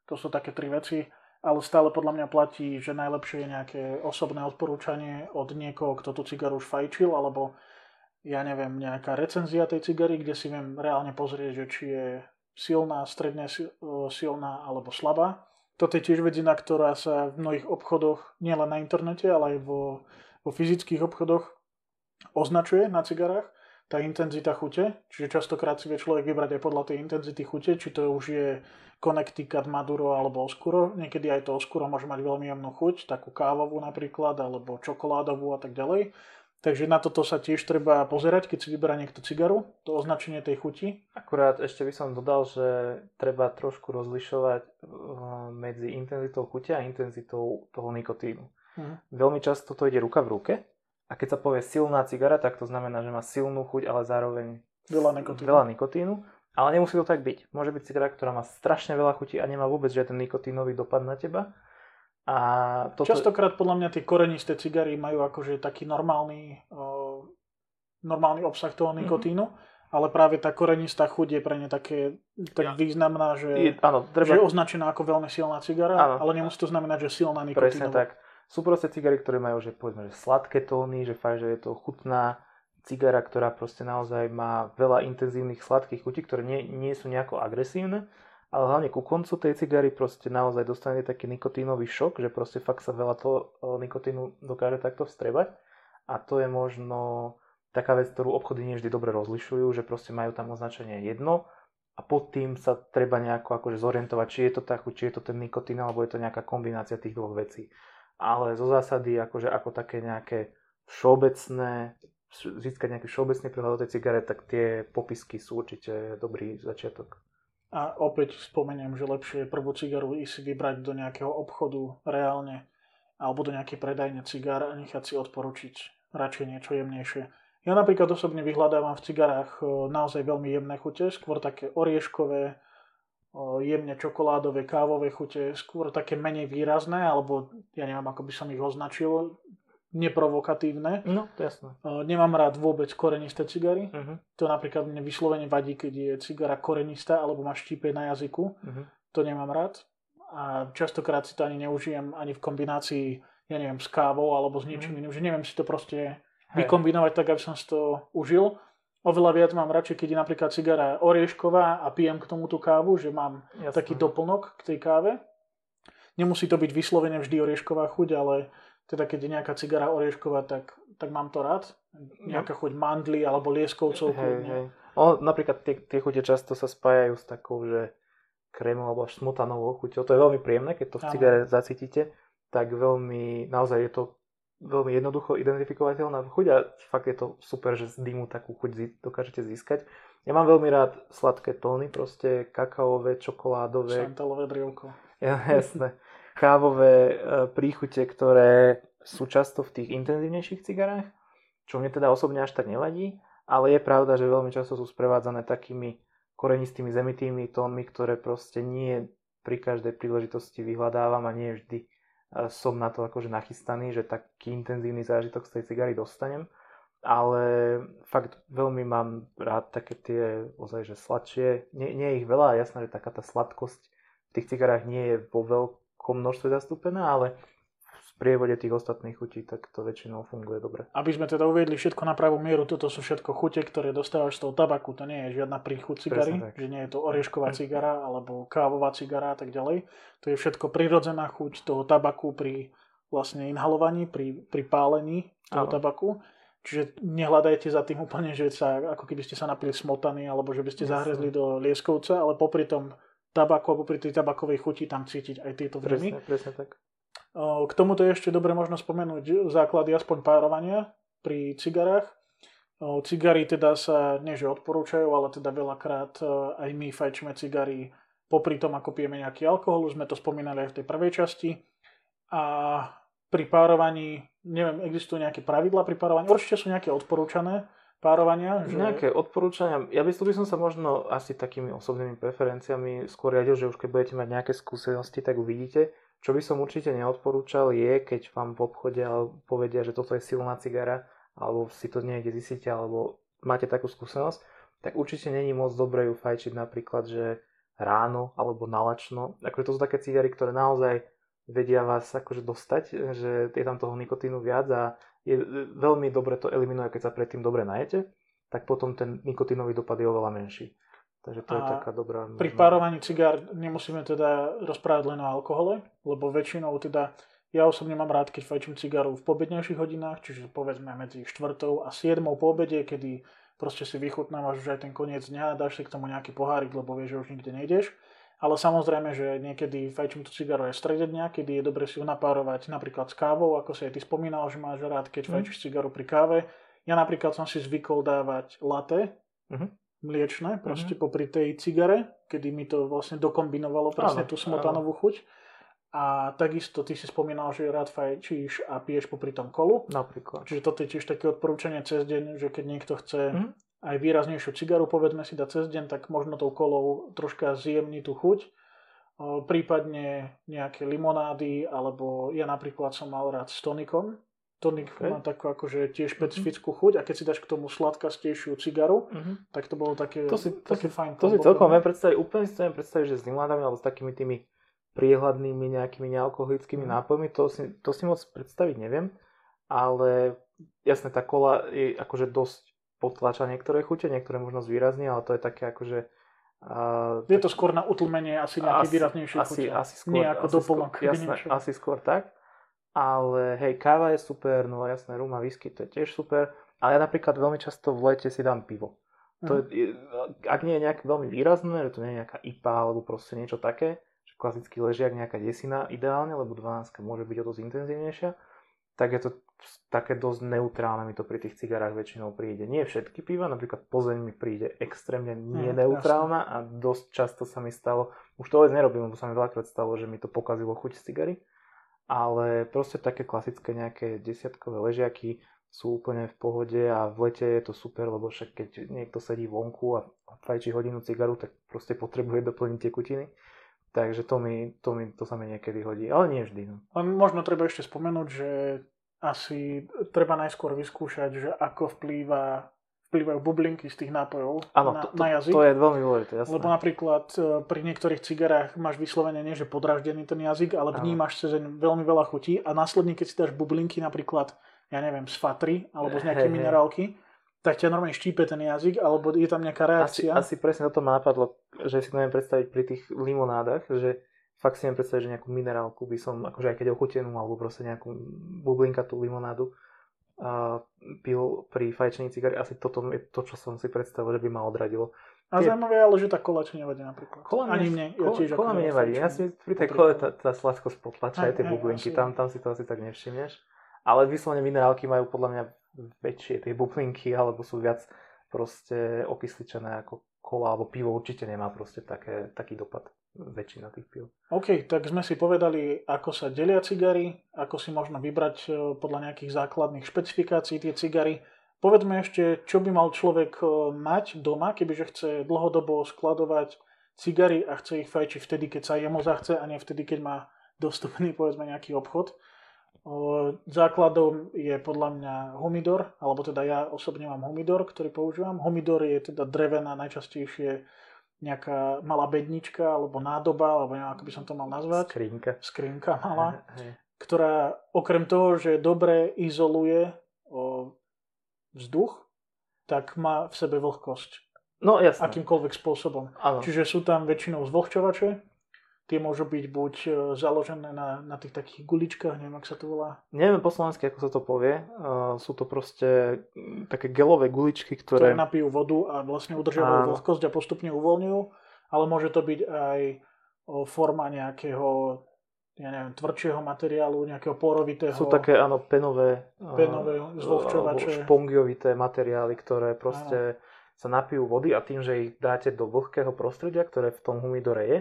to sú také tri veci, ale stále podľa mňa platí, že najlepšie je nejaké osobné odporúčanie od niekoho, kto tú cigaru už fajčil, alebo ja neviem, nejaká recenzia tej cigary, kde si viem reálne pozrieť, že či je silná, stredne silná alebo slabá. Toto je tiež vedzina, ktorá sa v mnohých obchodoch, nielen na internete, ale aj vo, vo fyzických obchodoch označuje na cigarách tá intenzita chute, čiže častokrát si vie človek vybrať aj podľa tej intenzity chute, či to už je Connecticut, Maduro alebo Oscuro. Niekedy aj to Oscuro môže mať veľmi jemnú chuť, takú kávovú napríklad, alebo čokoládovú a tak ďalej. Takže na toto sa tiež treba pozerať, keď si vyberá niekto cigaru, to označenie tej chuti. Akurát ešte by som dodal, že treba trošku rozlišovať eh, medzi intenzitou chute a intenzitou toho nikotínu. Mhm. Veľmi často to ide ruka v ruke a keď sa povie silná cigara, tak to znamená, že má silnú chuť, ale zároveň veľa nikotínu. Veľa nikotínu. Ale nemusí to tak byť. Môže byť cigara, ktorá má strašne veľa chuti a nemá vôbec žiaden nikotínový dopad na teba. A toto... Častokrát podľa mňa tie korenisté cigary majú akože taký normálny, uh, normálny obsah toho mhm. nikotínu, mm-hmm. ale práve tá korenistá chuť je pre ne také, tak ja. významná, že, je, áno, treba... že je označená ako veľmi silná cigara, áno. ale nemusí to znamenať, že silná nikotínová. Presne tak. Sú proste cigary, ktoré majú, že povedzme, že sladké tóny, že fakt, že je to chutná cigara, ktorá proste naozaj má veľa intenzívnych sladkých chutí, ktoré nie, nie sú nejako agresívne, ale hlavne ku koncu tej cigary proste naozaj dostane taký nikotínový šok, že proste fakt sa veľa toho nikotínu dokáže takto vstrebať a to je možno taká vec, ktorú obchody nie vždy dobre rozlišujú, že proste majú tam označenie jedno a pod tým sa treba nejako akože zorientovať, či je to tá či je to ten nikotín, alebo je to nejaká kombinácia tých dvoch vecí ale zo zásady akože ako také nejaké všeobecné, získať nejaký všeobecný prehľad o tej cigare, tak tie popisky sú určite dobrý začiatok. A opäť spomeniem, že lepšie je prvú cigaru si vybrať do nejakého obchodu reálne alebo do nejakej predajne cigár a nechať si odporučiť radšej niečo jemnejšie. Ja napríklad osobne vyhľadávam v cigarách e, naozaj veľmi jemné chute, skôr také orieškové, jemne čokoládové, kávové chute, skôr také menej výrazné, alebo ja neviem, ako by som ich označil, neprovokatívne. No, to jasné. Nemám rád vôbec korenisté cigary. Uh-huh. To napríklad mne vyslovene vadí, keď je cigara korenistá alebo má štípe na jazyku. Uh-huh. To nemám rád. A častokrát si to ani neužijem ani v kombinácii, ja neviem, s kávou alebo s niečím uh-huh. iným, že neviem si to proste Hej. vykombinovať tak, aby som si to užil. Oveľa viac mám radšej, keď je napríklad cigara oriešková a pijem k tomu tú kávu, že mám Jasne. taký doplnok k tej káve. Nemusí to byť vyslovene vždy oriešková chuť, ale teda keď je nejaká cigara oriešková, tak, tak mám to rád. Nejaká chuť mandly alebo lieskovcov. Hej, hej. O, napríklad tie, tie chute často sa spájajú s takou, že krémou alebo až smotanovou chuťou. To je veľmi príjemné, keď to v cigare zacítite. Tak veľmi, naozaj je to veľmi jednoducho identifikovateľná chuť a fakt je to super, že z dymu takú chuť dokážete získať. Ja mám veľmi rád sladké tóny, proste kakaové, čokoládové. Šantalové drievko. Ja, jasné. Kávové e, príchute, ktoré sú často v tých intenzívnejších cigarách, čo mne teda osobne až tak nevadí, ale je pravda, že veľmi často sú sprevádzané takými korenistými zemitými tónmi, ktoré proste nie pri každej príležitosti vyhľadávam a nie vždy e, som na to akože nachystaný, že taký intenzívny zážitok z tej cigary dostanem. Ale fakt veľmi mám rád také tie ozaj, že sladšie. Nie, nie je ich veľa, jasné, že taká tá sladkosť v tých cigarách nie je vo veľkom množstve zastúpená, ale prievode tých ostatných chutí, tak to väčšinou funguje dobre. Aby sme teda uviedli všetko na pravú mieru, toto sú všetko chute, ktoré dostávaš z toho tabaku, to nie je žiadna príchuť cigary, že nie je to oriešková cigara alebo kávová cigara a tak ďalej. To je všetko prirodzená chuť toho tabaku pri vlastne inhalovaní, pri, pri pálení toho Aho. tabaku. Čiže nehľadajte za tým úplne, že sa, ako keby ste sa napili smotany alebo že by ste Jasne. zahrezli do lieskovca, ale popri tom tabaku alebo pri tej tabakovej chuti tam cítiť aj tieto vrymy. Presne, presne tak. K tomuto je ešte dobre možno spomenúť základy aspoň párovania pri cigarách. Cigary teda sa nie že odporúčajú, ale teda veľakrát aj my fajčíme cigary popri tom, ako pijeme nejaký alkohol. Už sme to spomínali aj v tej prvej časti. A pri párovaní, neviem, existujú nejaké pravidla pri párovaní? Určite sú nejaké odporúčané párovania? Že... Nejaké odporúčania. Ja by, by som sa možno asi takými osobnými preferenciami skôr riadil, že už keď budete mať nejaké skúsenosti, tak uvidíte čo by som určite neodporúčal je, keď vám v obchode povedia, že toto je silná cigara, alebo si to niekde zistíte, alebo máte takú skúsenosť, tak určite není moc dobre ju fajčiť napríklad, že ráno alebo nalačno. Akože to sú také cigary, ktoré naozaj vedia vás akože dostať, že je tam toho nikotínu viac a je veľmi dobre to eliminuje, keď sa predtým dobre najete, tak potom ten nikotínový dopad je oveľa menší. Takže to a je taká dobrá... Pri párovaní cigár nemusíme teda rozprávať len o alkohole, lebo väčšinou teda ja osobne mám rád, keď fajčím cigaru v pobednejších hodinách, čiže povedzme medzi 4. a 7. po obede, kedy proste si vychutnávaš už aj ten koniec dňa, dáš si k tomu nejaký pohárik, lebo vieš, že už nikde nejdeš. Ale samozrejme, že niekedy fajčím tú cigaru aj v strede dňa, kedy je dobre si ju napárovať napríklad s kávou, ako si aj ty spomínal, že máš rád, keď mm. fajčíš cigaru pri káve. Ja napríklad som si zvykol dávať latte, mm-hmm mliečne, proste mm-hmm. popri tej cigare, kedy mi to vlastne dokombinovalo presne áno, tú smotanovú áno. chuť. A takisto ty si spomínal, že rád fajčíš a piješ popri tom kolu. Napríklad. Čiže toto je tiež také odporúčanie cez deň, že keď niekto chce mm-hmm. Aj výraznejšiu cigaru, povedzme si, dať cez deň, tak možno tou kolou troška zjemní tú chuť. O, prípadne nejaké limonády, alebo ja napríklad som mal rád s tonikom, Tonik okay. má takú akože tiež mhm. špecifickú chuť a keď si dáš k tomu sladkastejšiu cigaru, uh-huh. tak to bolo také, to si, to také si, fajn. To si celkom viem predstaviť, úplne si to viem predstaviť, že s limonádami alebo s takými tými priehľadnými nejakými nealkoholickými uh-huh. nápojmi, to si, to si moc predstaviť neviem, ale jasne tá kola je akože dosť potlača niektoré chute, niektoré možno zvýrazní, ale to je také akože Uh, je to skôr na utlmenie asi nejaký výraznejší asi, chute. Asi skôr, Nie ako doplnok. Jasné, asi skôr tak. Ale hej, káva je super, no jasné, rum a whisky, to je tiež super. Ale ja napríklad veľmi často v lete si dám pivo. To je, mhm. ak nie je nejaké veľmi výrazné, že to nie je nejaká IPA alebo proste niečo také, že klasický ležiak, nejaká desina ideálne, lebo 12 môže byť o dosť intenzívnejšia, tak je to také dosť neutrálne mi to pri tých cigarách väčšinou príde. Nie všetky piva, napríklad Pozeň mi príde extrémne neneutrálna a dosť často sa mi stalo, už to vôbec nerobím, lebo sa mi veľakrát stalo, že mi to pokazilo chuť cigary ale proste také klasické nejaké desiatkové ležiaky sú úplne v pohode a v lete je to super, lebo však keď niekto sedí vonku a fajčí hodinu cigaru, tak proste potrebuje doplniť tekutiny. Takže to, mi, to, mi, to sa mi niekedy hodí, ale nie vždy. No. A možno treba ešte spomenúť, že asi treba najskôr vyskúšať, že ako vplýva vplývajú bublinky z tých nápojov ano, na, to, na jazyk. To je veľmi dôležité, jasné. Lebo napríklad e, pri niektorých cigarách máš vyslovene nie, že podraždený ten jazyk, ale vnímaš cez veľmi veľa chutí a následne, keď si dáš bublinky napríklad, ja neviem, z fatry alebo z nejakej hey, minerálky, tak ťa normálne štípe ten jazyk, alebo je tam nejaká reakcia. Asi, asi presne o tom ma napadlo, že si to neviem predstaviť pri tých limonádach, že fakt si neviem predstaviť, že nejakú minerálku by som, akože aj keď ochutenú, alebo proste nejakú bublinkatú limonádu, a pil pri fajčení cigary, asi toto je to, čo som si predstavil, že by ma odradilo. A Tie... zaujímavé ale že tá kola ti nevadí napríklad. Kola Ani mne. Ja kola, tiež kola mi nevadí. Ja si pri tej kole tá, tá sladkosť potlača aj tie bublinky, tam, tam si to asi tak nevšimneš. Ale vyslovene minerálky majú podľa mňa väčšie tie bublinky, alebo sú viac proste okysličené ako kola, alebo pivo určite nemá proste také, taký dopad väčšina tých pív. OK, tak sme si povedali, ako sa delia cigary, ako si možno vybrať e, podľa nejakých základných špecifikácií tie cigary Povedzme ešte, čo by mal človek e, mať doma, kebyže chce dlhodobo skladovať cigary a chce ich fajčiť vtedy, keď sa jemu zachce a nie vtedy, keď má dostupný povedzme nejaký obchod. Základom je podľa mňa humidor, alebo teda ja osobne mám humidor, ktorý používam. Humidor je teda drevená najčastejšie nejaká malá bednička, alebo nádoba, alebo neviem, ako by som to mal nazvať. Skrinka. Skrinka malá, ktorá okrem toho, že dobre izoluje vzduch, tak má v sebe vlhkosť. No jasne. Akýmkoľvek spôsobom. Áno. Čiže sú tam väčšinou zvlhčovače, tie môžu byť buď e, založené na, na tých takých guličkách, neviem, ak sa to volá. Neviem po slovensky, ako sa to povie. Uh, sú to proste také gelové guličky, ktoré... Ktoré napijú vodu a vlastne udržiavajú vlhkosť a postupne uvoľňujú, ale môže to byť aj forma nejakého ja neviem, tvrdšieho materiálu, nejakého porovitého. Sú také, áno, penové, penové zvlhčovače. špongiovité materiály, ktoré proste áno. sa napijú vody a tým, že ich dáte do vlhkého prostredia, ktoré v tom humidore je,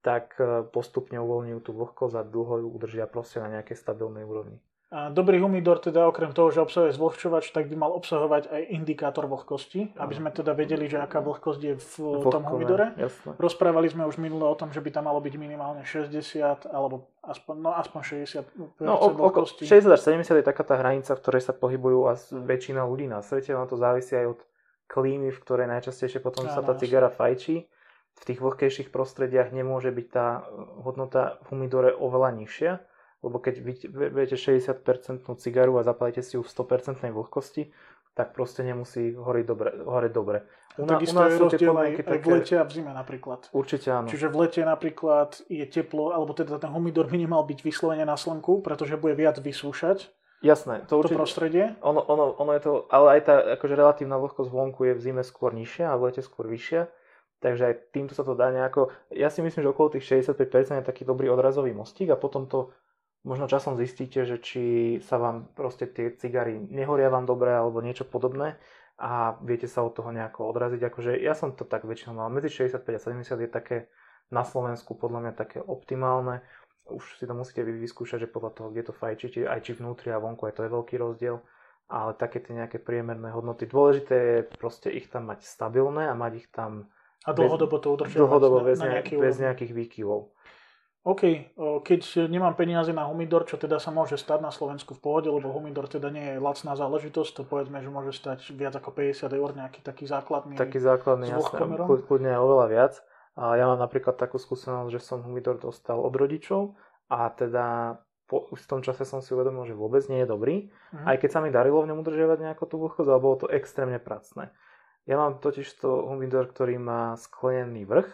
tak e, postupne uvoľňujú tú vlhkosť a dlho ju udržia proste na nejakej stabilnej úrovni. A dobrý humidor teda okrem toho, že obsahuje zvlhčovač, tak by mal obsahovať aj indikátor vlhkosti, aby sme teda vedeli, že aká vlhkosť je v Vlhkové, tom humidore. Jasne. Rozprávali sme už minule o tom, že by tam malo byť minimálne 60 alebo aspoň, no, aspoň 60 no, vlhkosti. 60 až 70 je taká tá hranica, v ktorej sa pohybujú a väčšina ľudí na svete. Ono to závisí aj od klímy, v ktorej najčastejšie potom sa tá cigara fajčí v tých vlhkejších prostrediach nemôže byť tá hodnota v humidore oveľa nižšia, lebo keď viete 60% cigaru a zapalíte si ju v 100% vlhkosti, tak proste nemusí horiť dobre. Horiť dobre. U, na, Takisto u nás je rozdiel aj, aj v lete a v zime napríklad. Určite áno. Čiže v lete napríklad je teplo, alebo teda ten humidor by nemal byť vyslovene na slnku, pretože bude viac vysúšať. Jasné, to, určite, to prostredie. Ono, ono, ono je to, ale aj tá akože relatívna vlhkosť vonku je v zime skôr nižšia a v lete skôr vyššia. Takže aj týmto sa to dá nejako... Ja si myslím, že okolo tých 65% je taký dobrý odrazový mostík a potom to možno časom zistíte, že či sa vám proste tie cigary nehoria vám dobre alebo niečo podobné a viete sa od toho nejako odraziť. Akože ja som to tak väčšinou mal. Medzi 65 a 70 je také na Slovensku podľa mňa také optimálne. Už si to musíte vy vyskúšať, že podľa toho, kde to fajčíte, aj či vnútri a vonku, aj to je veľký rozdiel ale také tie nejaké priemerné hodnoty. Dôležité je proste ich tam mať stabilné a mať ich tam a dlhodobo to udržiavať dlhodobo bez, na nejaký bez nejakých výkyvov. OK, keď nemám peniaze na humidor, čo teda sa môže stať na Slovensku v pohode, lebo humidor teda nie je lacná záležitosť, to povedzme, že môže stať viac ako 50 eur, nejaký taký základný Taký základný, jasne, kľudne oveľa viac. A ja mám napríklad takú skúsenosť, že som humidor dostal od rodičov a teda po už v tom čase som si uvedomil, že vôbec nie je dobrý, mm. aj keď sa mi darilo v ňom udržiavať nejakú tú vlhkosť, ale bolo to extrémne pracné. Ja mám totiž to humidor, ktorý má sklenený vrch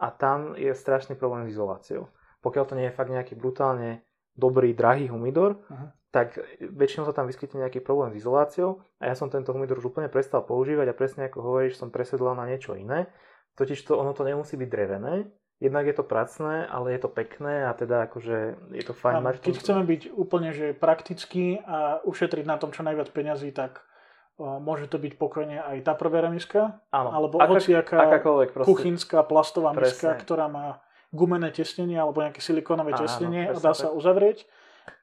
a tam je strašný problém s izoláciou. Pokiaľ to nie je fakt nejaký brutálne dobrý, drahý humidor, uh-huh. tak väčšinou sa tam vyskytne nejaký problém s izoláciou a ja som tento humidor už úplne prestal používať a presne ako hovoríš, som presedlal na niečo iné. Totiž to ono to nemusí byť drevené, jednak je to pracné, ale je to pekné a teda akože je to fajn mať. Keď chceme byť úplne že praktický a ušetriť na tom čo najviac peňazí, tak Môže to byť pokojne aj tá prvá remiska, Áno. alebo Aká, hociaká kuchynská plastová miska, Presne. ktorá má gumené tesnenie alebo nejaké silikónové tesnenie a dá sa uzavrieť.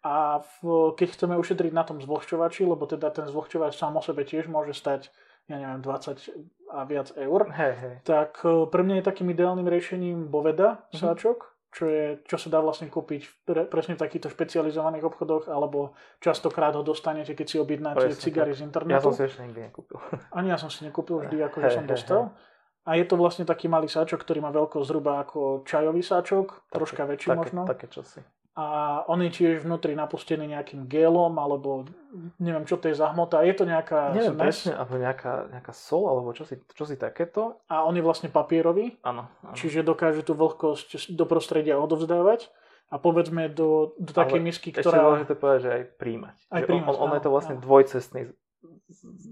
A v, keď chceme ušetriť na tom zvlhčovači, lebo teda ten zvlhčovač sám o sebe tiež môže stať ja neviem, 20 a viac eur, hej, hej. tak e, pre mňa je takým ideálnym riešením Boveda mm-hmm. sáčok, čo, je, čo sa dá vlastne kúpiť pre, presne v takýchto špecializovaných obchodoch, alebo častokrát ho dostanete, keď si objednáte cigary z internetu. Ja som si ešte nikdy nekúpil. Ani ja som si nekúpil, vždy ako hey, som hey, dostal. Hey. A je to vlastne taký malý sáčok, ktorý má veľkosť zhruba ako čajový sáčok, také, troška väčší také, možno. Také čosi a on je tiež vnútri napustený nejakým gelom, alebo neviem, čo to je za hmota. Je to nejaká Neviem smes. presne, alebo nejaká, nejaká sol, alebo čo si, čo si takéto. A on je vlastne papierový, áno, čiže dokáže tú vlhkosť do prostredia odovzdávať a povedzme do, do takej misky, ktorá... Ešte dôležité povedať, že aj príjmať. Aj príjmať, on, on, on je to vlastne áno. dvojcestný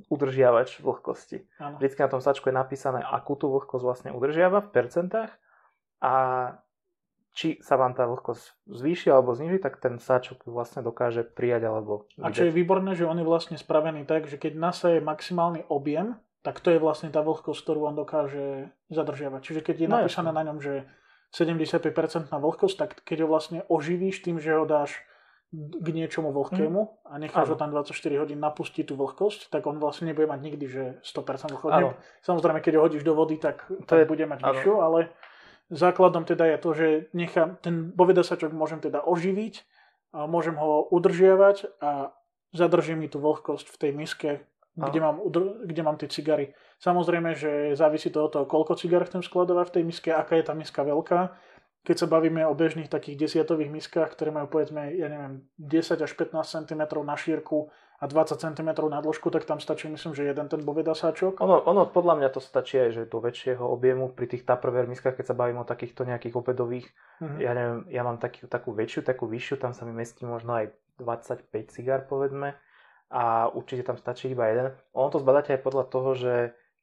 udržiavač vlhkosti. Áno. Vždycky na tom sačku je napísané, akú tú vlhkosť vlastne udržiava v percentách a či sa vám tá vlhkosť zvýši alebo zniží, tak ten sáčok vlastne dokáže prijať alebo vydať. A čo je výborné, že on je vlastne spravený tak, že keď nasaje maximálny objem, tak to je vlastne tá vlhkosť, ktorú on dokáže zadržiavať. Čiže keď je no, napísané na ňom, že 75% vlhkosť, tak keď ho vlastne oživíš tým, že ho dáš k niečomu vlhkému a necháš ho tam 24 hodín napustiť tú vlhkosť, tak on vlastne nebude mať nikdy, že 100% vlhkosť. Samozrejme, keď ho hodíš do vody, tak, to tak je, bude mať vyššiu, ale základom teda je to, že nechám, ten bovedasačok môžem teda oživiť, a môžem ho udržiavať a zadrží mi tú vlhkosť v tej miske, kde mám, kde mám tie cigary. Samozrejme, že závisí to od toho, koľko cigar chcem skladovať v tej miske, aká je tá miska veľká keď sa bavíme o bežných takých desiatových miskách, ktoré majú povedzme, ja neviem, 10 až 15 cm na šírku a 20 cm na dĺžku, tak tam stačí myslím, že jeden ten bovedasáčok. Ono, ono podľa mňa to stačí aj, že do väčšieho objemu pri tých tupperware miskách, keď sa bavíme o takýchto nejakých obedových, mm-hmm. ja neviem, ja mám taký, takú väčšiu, takú vyššiu, tam sa mi mestí možno aj 25 cigár povedzme a určite tam stačí iba jeden. Ono to zbadáte aj podľa toho, že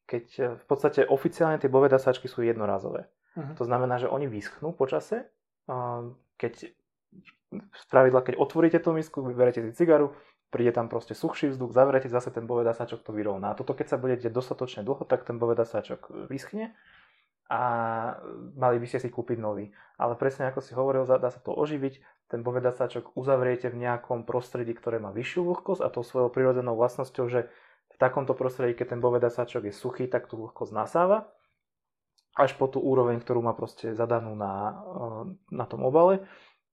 keď v podstate oficiálne tie bovedasáčky sú jednorazové. Uh-huh. To znamená, že oni vyschnú počase. Keď spravidla, keď otvoríte tú misku, vyberete si cigaru, príde tam proste suchší vzduch, zavriete zase ten bovedasáčok to vyrovná. Toto keď sa budete dostatočne dlho, tak ten bovedasáčok vyschne a mali by ste si kúpiť nový. Ale presne ako si hovoril, dá sa to oživiť, ten bovedasáčok uzavriete v nejakom prostredí, ktoré má vyššiu vlhkosť a to svojou prirodzenou vlastnosťou, že v takomto prostredí, keď ten bovedasáčok je suchý, tak tú vlhkosť nasáva až po tú úroveň, ktorú má proste zadanú na, eh, na tom obale,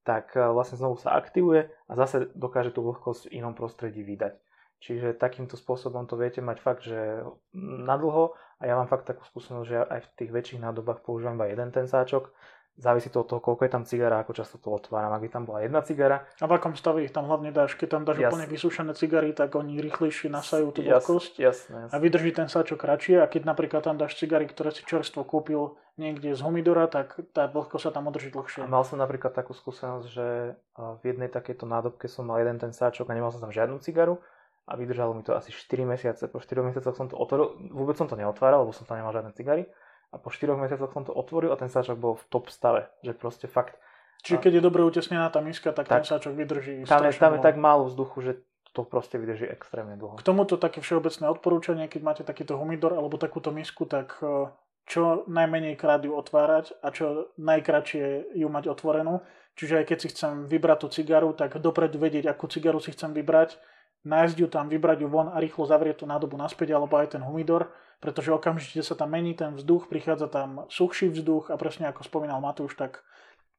tak eh, vlastne znovu sa aktivuje a zase dokáže tú vlhkosť v inom prostredí vydať. Čiže takýmto spôsobom to viete mať fakt, že nadlho a ja mám fakt takú skúsenosť, že aj v tých väčších nádobách používam iba jeden ten sáčok Závisí to od toho, koľko je tam cigara, ako často to otváram. Ak by tam bola jedna cigara. A v akom stave ich tam hlavne dáš? Keď tam dáš Jas... úplne vysúšené cigary, tak oni rýchlejšie nasajú tú vlhkosť. Jasne, jasne. A vydrží ten sáčok kratšie. A keď napríklad tam dáš cigary, ktoré si čerstvo kúpil niekde z humidora, tak tá vlhkosť sa tam udrží dlhšie. A mal som napríklad takú skúsenosť, že v jednej takejto nádobke som mal jeden ten sáčok a nemal som tam žiadnu cigaru a vydržalo mi to asi 4 mesiace. Po 4 mesiacoch som to otvoril, vôbec som to neotváral, lebo som tam nemal žiadne cigary a po 4 mesiacoch som to otvoril a ten sáčok bol v top stave, že proste fakt... Čiže keď je dobre utesnená tá miska, tak, tak ten sáčok vydrží Tam je, tam je tak málo vzduchu, že to proste vydrží extrémne dlho. K tomuto také všeobecné odporúčanie, keď máte takýto humidor alebo takúto misku, tak e, čo najmenej krát ju otvárať a čo najkračšie ju mať otvorenú. Čiže aj keď si chcem vybrať tú cigaru, tak dopredu vedieť, akú cigaru si chcem vybrať, nájsť ju tam, vybrať ju von a rýchlo zavrieť tú nádobu naspäť alebo aj ten humidor pretože okamžite sa tam mení ten vzduch, prichádza tam suchší vzduch a presne ako spomínal Matúš, tak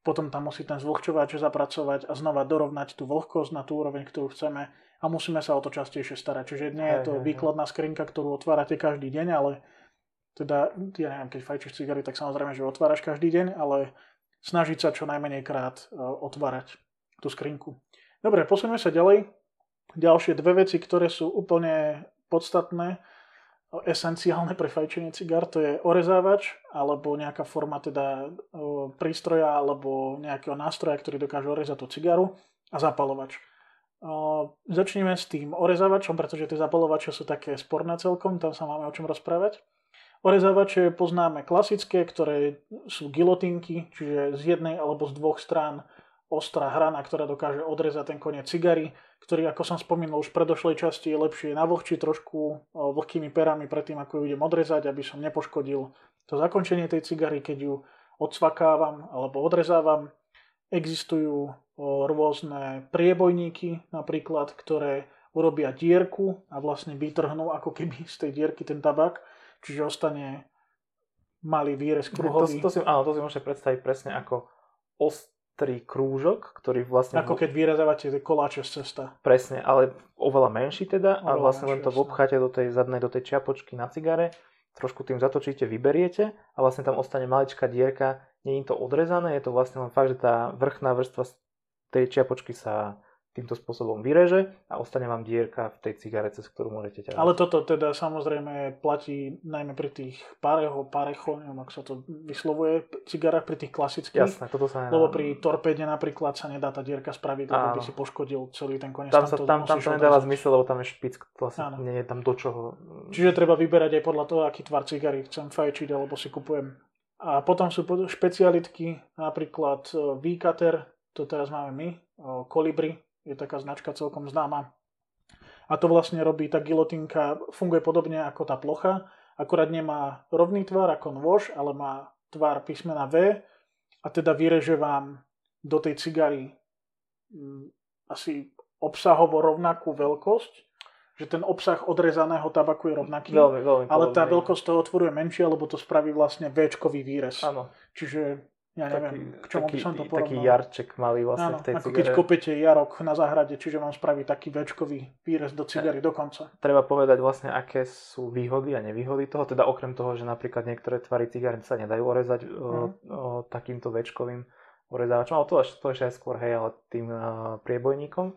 potom tam musí ten zvlhčovač zapracovať a znova dorovnať tú vlhkosť na tú úroveň, ktorú chceme a musíme sa o to častejšie starať. Čiže nie je to výkladná skrinka, ktorú otvárate každý deň, ale teda, ja neviem, keď fajčíš cigary, tak samozrejme, že otváraš každý deň, ale snažiť sa čo najmenej krát e, otvárať tú skrinku. Dobre, posunieme sa ďalej. Ďalšie dve veci, ktoré sú úplne podstatné, esenciálne pre fajčenie cigár, to je orezávač alebo nejaká forma teda prístroja alebo nejakého nástroja, ktorý dokáže orezať tú cigaru a zapalovač. Začneme s tým orezávačom, pretože tie zapalovače sú také sporné celkom, tam sa máme o čom rozprávať. Orezávače poznáme klasické, ktoré sú gilotinky, čiže z jednej alebo z dvoch strán ostrá hrana, ktorá dokáže odrezať ten koniec cigary, ktorý, ako som spomínal už v predošlej časti, je lepšie navlhčiť trošku vlhkými perami predtým, ako ju idem odrezať, aby som nepoškodil to zakončenie tej cigary, keď ju odsvakávam alebo odrezávam. Existujú rôzne priebojníky napríklad, ktoré urobia dierku a vlastne vytrhnú ako keby z tej dierky ten tabak, čiže ostane malý výrez kruhový. To, to si, áno, to si môžete predstaviť presne ako ost tri krúžok, ktorý vlastne... Ako keď vyrezávate koláče z cesta. Presne, ale oveľa menší teda oveľa a vlastne len to v obchate do tej zadnej, do tej čiapočky na cigare, trošku tým zatočíte, vyberiete a vlastne tam ostane maličká dierka, nie je to odrezané, je to vlastne len fakt, že tá vrchná vrstva tej čiapočky sa týmto spôsobom vyreže a ostane vám dierka v tej cigare, cez ktorú môžete ťahať. Ale toto teda samozrejme platí najmä pri tých pareho, parecho, neviem, ako sa to vyslovuje, cigarách pri tých klasických. Jasné, toto sa nedá. Lebo pri torpede napríklad sa nedá tá dierka spraviť, lebo by si poškodil celý ten koniec. Tam, sa, tam, tam to nedáva zmysel, lebo tam je špic, vlastne nie je tam do čoho. Čiže treba vyberať aj podľa toho, aký tvar cigary chcem fajčiť, alebo si kupujem. A potom sú špecialitky, napríklad e, V-cutter, to teraz máme my, kolibry, je taká značka celkom známa. A to vlastne robí tá gilotinka, funguje podobne ako tá plocha, akorát nemá rovný tvar ako nôž, ale má tvar písmena V a teda vyreže vám do tej cigary mm, asi obsahovo rovnakú veľkosť, že ten obsah odrezaného tabaku je rovnaký, Veľmi, veľmi ale tá veľkosť toho otvoru je menšia, lebo to spraví vlastne V-čkový výrez. Áno. Čiže ja neviem, k čomu taký, by som to taký porovnal. jarček malý vlastne Áno, v tej ako keď cigare. kopete jarok na záhrade, čiže vám spraví taký V-čkový výrez do cigary dokonca. Treba povedať vlastne, aké sú výhody a nevýhody toho, teda okrem toho, že napríklad niektoré tvary cigár sa nedajú orezať o, Mhm. o, takýmto väčkovým orezávačom, ale to, až- to ešte aj skôr, hej, ale tým uh, priebojníkom,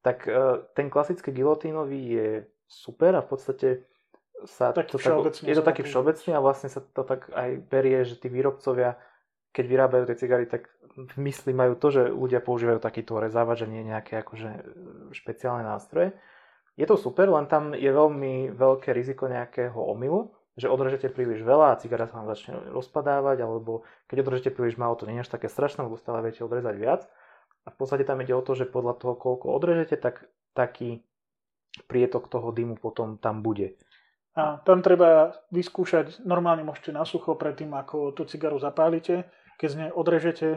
tak uh, ten klasický gilotínový je super a v podstate sa Taký to tak, je to taký všeobecný a vlastne sa to tak aj berie, že tí výrobcovia keď vyrábajú tie cigary, tak v mysli majú to, že ľudia používajú takýto orezávač a nie nejaké akože špeciálne nástroje. Je to super, len tam je veľmi veľké riziko nejakého omylu, že odrežete príliš veľa a cigara sa vám začne rozpadávať, alebo keď odrežete príliš málo, to nie je až také strašné, lebo stále viete odrezať viac. A v podstate tam ide o to, že podľa toho, koľko odrežete, tak taký prietok toho dymu potom tam bude. A tam treba vyskúšať, normálne môžete na sucho predtým, ako tú cigaru zapálite. Keď z nej odrežete,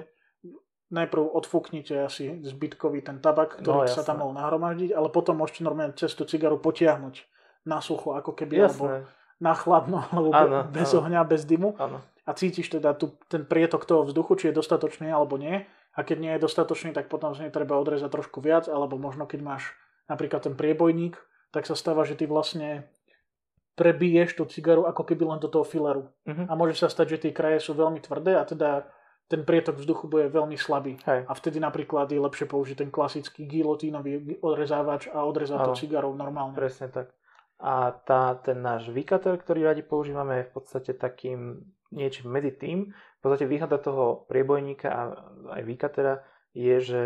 najprv odfúknite asi zbytkový ten tabak, ktorý No, sa tam mohol nahromaždiť, ale potom môžete normálne cez tú cigaru potiahnuť na sucho, ako keby, alebo Jasné, na chladno, alebo Áno, bez áno. ohňa, bez dymu. áno. A cítiš teda tu, ten prietok toho vzduchu, či je dostatočný alebo nie. A keď nie je dostatočný, tak potom z nej treba odrezať trošku viac, alebo možno keď máš napríklad ten priebojník, tak sa stáva, že ty vlastne prebiješ tú cigaru ako keby len do toho fileru. Mhm. A môže sa stať, že tie kraje sú veľmi tvrdé a teda ten prietok vzduchu bude veľmi slabý. Hej. A vtedy napríklad je lepšie použiť ten klasický gilotínový odrezávač a odrezať to cigarou normálne. Presne tak. A tá, ten náš výkater, ktorý radi používame, je v podstate takým niečím medzi tým. V podstate výhoda toho priebojníka a aj výkatera je, že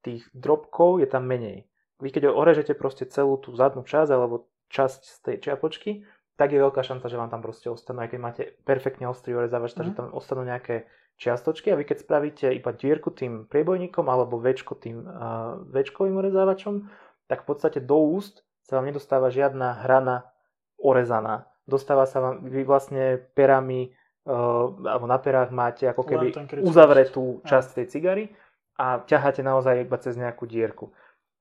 tých drobkov je tam menej. Vy keď orežete proste celú tú zadnú časť alebo časť z tej čiapočky, tak je veľká šanca, že vám tam proste ostanú, aj keď máte perfektne ostrý orezávač, takže Mhm. tam ostanú nejaké čiastočky a vy keď spravíte iba dierku tým priebojníkom alebo väčko tým uh, väčkovým orezávačom, tak v podstate do úst sa vám nedostáva žiadna hrana orezaná. Dostáva sa vám, vy vlastne perami, uh, alebo na perách máte ako keby uzavretú časť. časť tej cigary a ťaháte naozaj iba cez nejakú dierku.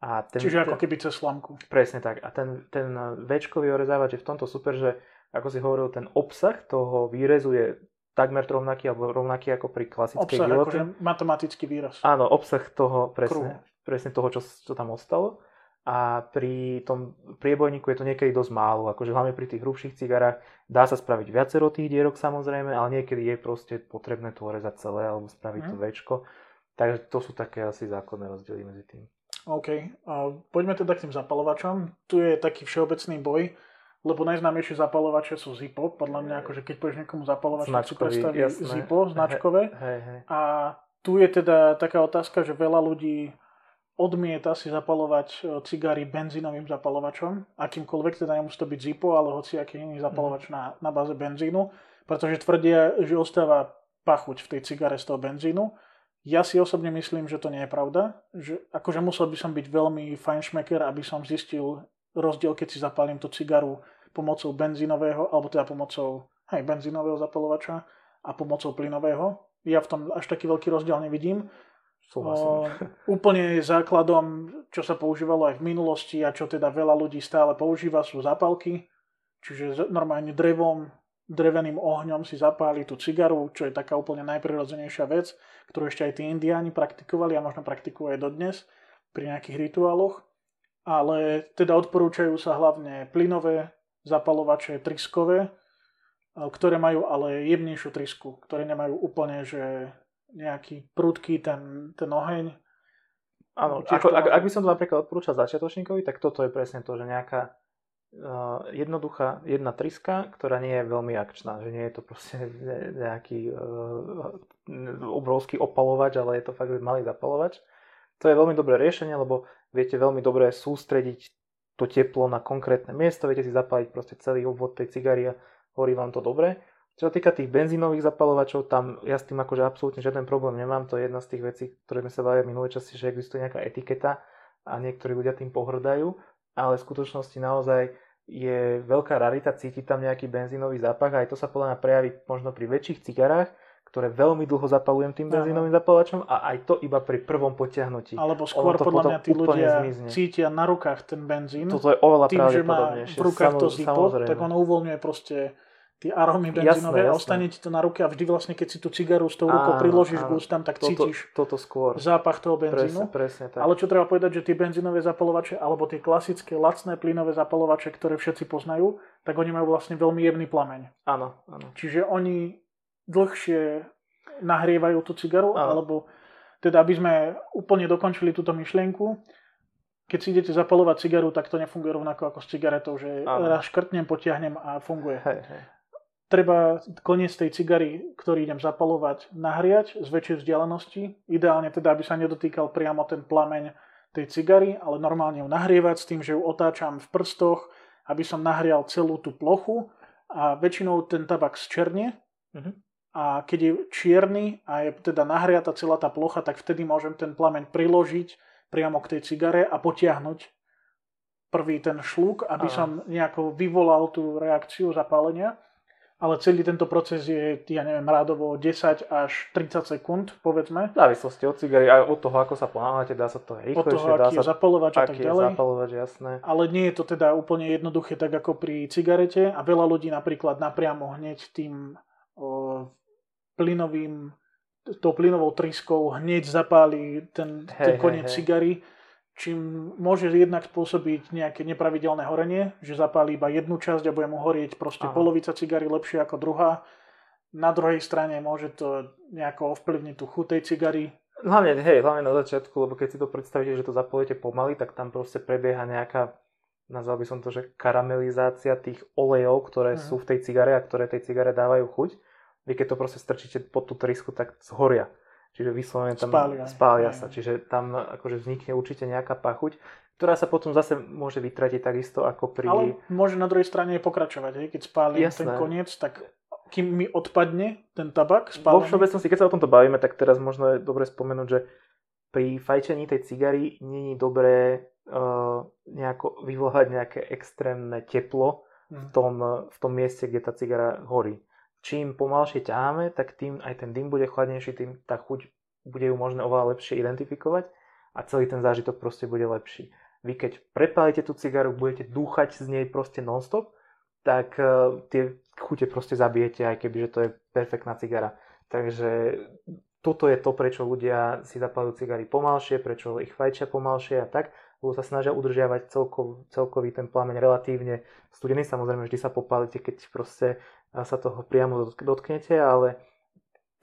A ten, Čiže ako keby cez slamku. Presne tak. A ten, ten väčkový orezávač je v tomto super, že ako si hovoril, ten obsah toho výrezu je takmer rovnaký alebo rovnaký ako pri klasickej Obsah, gilotine. akože matematický výraz. Áno, obsah toho, presne, presne toho, čo, čo tam ostalo. A pri tom priebojníku je to niekedy dosť málo, akože hlavne pri tých hrubších cigarách dá sa spraviť viacero tých dierok samozrejme, ale niekedy je proste potrebné to orezať celé alebo spraviť Mhm. to väčko. Takže to sú také asi základné rozdiely medzi tým. OK. Poďme teda k tým zapalovačom. Tu je taký všeobecný boj, lebo najznámejšie zapalovače sú Zippo. Podľa mňa, akože keď povieš niekomu zapalovač, tak si predstaví jasné. Zippo, značkové. Hej, hej. A tu je teda taká otázka, že veľa ľudí odmieta si zapalovať e, cigary benzínovým zapalovačom, akýmkoľvek, teda nemusí to byť Zippo, ale hoci aký iný zapalovač na, na báze benzínu, pretože tvrdia, že ostáva pachuť v tej cigare z toho benzínu. Ja si osobne myslím, že to nie je pravda. Že, akože musel by som byť veľmi fajnšmeker, aby som zistil rozdiel, keď si zapálim tú cigaru pomocou benzínového, alebo teda pomocou hej, benzínového zapalovača a pomocou plynového. Ja v tom až taký veľký rozdiel nevidím. Súhlasím. O, úplne základom, čo sa používalo aj v minulosti a čo teda veľa ľudí stále používa, sú zapalky. Čiže normálne drevom, dreveným ohňom si zapáli tú cigaru, čo je taká úplne najprirodzenejšia vec, ktorú ešte aj tí indiáni praktikovali a možno praktikujú aj dodnes pri nejakých rituáloch. Ale teda odporúčajú sa hlavne plynové zapalovače, triskové, a ktoré majú ale jemnejšiu trisku, ktoré nemajú úplne, že nejaký prudký ten, ten oheň. Áno, ako, ak, ak by som to napríklad odporúčal začiatočníkovi, tak toto je presne to, že nejaká jednoduchá jedna triska, ktorá nie je veľmi akčná, že nie je to proste ne- nejaký uh, obrovský opalovač, ale je to fakt malý zapalovač. To je veľmi dobré riešenie, lebo viete veľmi dobre sústrediť to teplo na konkrétne miesto, viete si zapáliť proste celý obvod tej cigary a horí vám to dobre. Čo sa týka tých benzínových zapalovačov, tam ja s tým akože absolútne žiaden problém nemám. To je jedna z tých vecí, ktoré sme sa bavili v minulej časti, že existuje nejaká etiketa a niektorí ľudia tým pohrdajú, ale v skutočnosti naozaj je veľká rarita cítiť tam nejaký benzínový zápach a aj to sa podľa mňa prejaví možno pri väčších cigarách, ktoré veľmi dlho zapalujem tým benzínovým zapalovačom a aj to iba pri prvom potiahnutí. Alebo skôr podľa mňa tí ľudia zmizne. cítia na rukách ten benzín. Toto je oveľa tým, že má v rukách to zipo, tak on uvoľňuje proste tie arómy benzínové a ostane ti to na ruke a vždy vlastne, keď si tú cigaru s tou rukou áno, priložíš áno. k ústam, tak toto, cítiš toto skôr. zápach toho benzínu. Presne, presne tak. Ale čo treba povedať, že tie benzínové zapalovače alebo tie klasické lacné plynové zapalovače, ktoré všetci poznajú, tak oni majú vlastne veľmi jemný plameň. Áno, áno. Čiže oni dlhšie nahrievajú tú cigaru, áno. alebo teda aby sme úplne dokončili túto myšlienku, keď si idete zapalovať cigaru, tak to nefunguje rovnako ako s cigaretou, že ano. raz škrtnem, potiahnem a funguje. Hej, hej treba koniec tej cigary, ktorý idem zapalovať, nahriať z väčšej vzdialenosti. Ideálne teda, aby sa nedotýkal priamo ten plameň tej cigary, ale normálne ju nahrievať s tým, že ju otáčam v prstoch, aby som nahrial celú tú plochu a väčšinou ten tabak zčernie. Uh-huh. A keď je čierny a je teda nahriata celá tá plocha, tak vtedy môžem ten plameň priložiť priamo k tej cigare a potiahnuť prvý ten šluk, aby Aha. som nejako vyvolal tú reakciu zapálenia ale celý tento proces je, ja neviem, rádovo 10 až 30 sekúnd, povedzme. V závislosti od cigary a od toho, ako sa ponáhľate, dá sa to rýchlejšie. Od toho, aký dá je sa, zapalovač a tak ďalej. Je zapalovač, jasné. Ale nie je to teda úplne jednoduché, tak ako pri cigarete a veľa ľudí napríklad napriamo hneď tým o, plynovým tou plynovou tryskou hneď zapáli ten, ten koniec hej. cigary čím môže jednak spôsobiť nejaké nepravidelné horenie, že zapálí iba jednu časť a bude mu horieť proste Aha. polovica cigary lepšie ako druhá. Na druhej strane môže to nejako ovplyvniť tú chutej cigary. Hlavne, hej, hlavne na začiatku, lebo keď si to predstavíte, že to zapolíte pomaly, tak tam proste prebieha nejaká, nazval by som to, že karamelizácia tých olejov, ktoré mm. sú v tej cigare a ktoré tej cigare dávajú chuť. Vy keď to proste strčíte pod tú trysku, tak zhoria. Čiže vyslovene tam spália, spália sa. Čiže tam akože vznikne určite nejaká pachuť, ktorá sa potom zase môže vytratiť takisto ako pri... Ale môže na druhej strane pokračovať. Hej? Keď spálim Jasné. ten koniec, tak kým mi odpadne ten tabak spálený... Vo všeobecnosti, keď sa o tomto bavíme, tak teraz možno je dobre spomenúť, že pri fajčení tej cigary není dobré uh, nejako vyvolať nejaké extrémne teplo v mhm. tom, v tom mieste, kde tá cigara horí čím pomalšie ťaháme, tak tým aj ten dym bude chladnejší, tým tá chuť bude ju možné oveľa lepšie identifikovať a celý ten zážitok proste bude lepší. Vy keď prepálite tú cigaru, budete dúchať z nej proste nonstop, tak uh, tie chute proste zabijete, aj keby že to je perfektná cigara. Takže toto je to, prečo ľudia si zapávajú cigary pomalšie, prečo ich fajčia pomalšie a tak, lebo sa snažia udržiavať celkov, celkový ten plameň relatívne studený. Samozrejme, vždy sa popálite, keď proste sa toho priamo dotknete, ale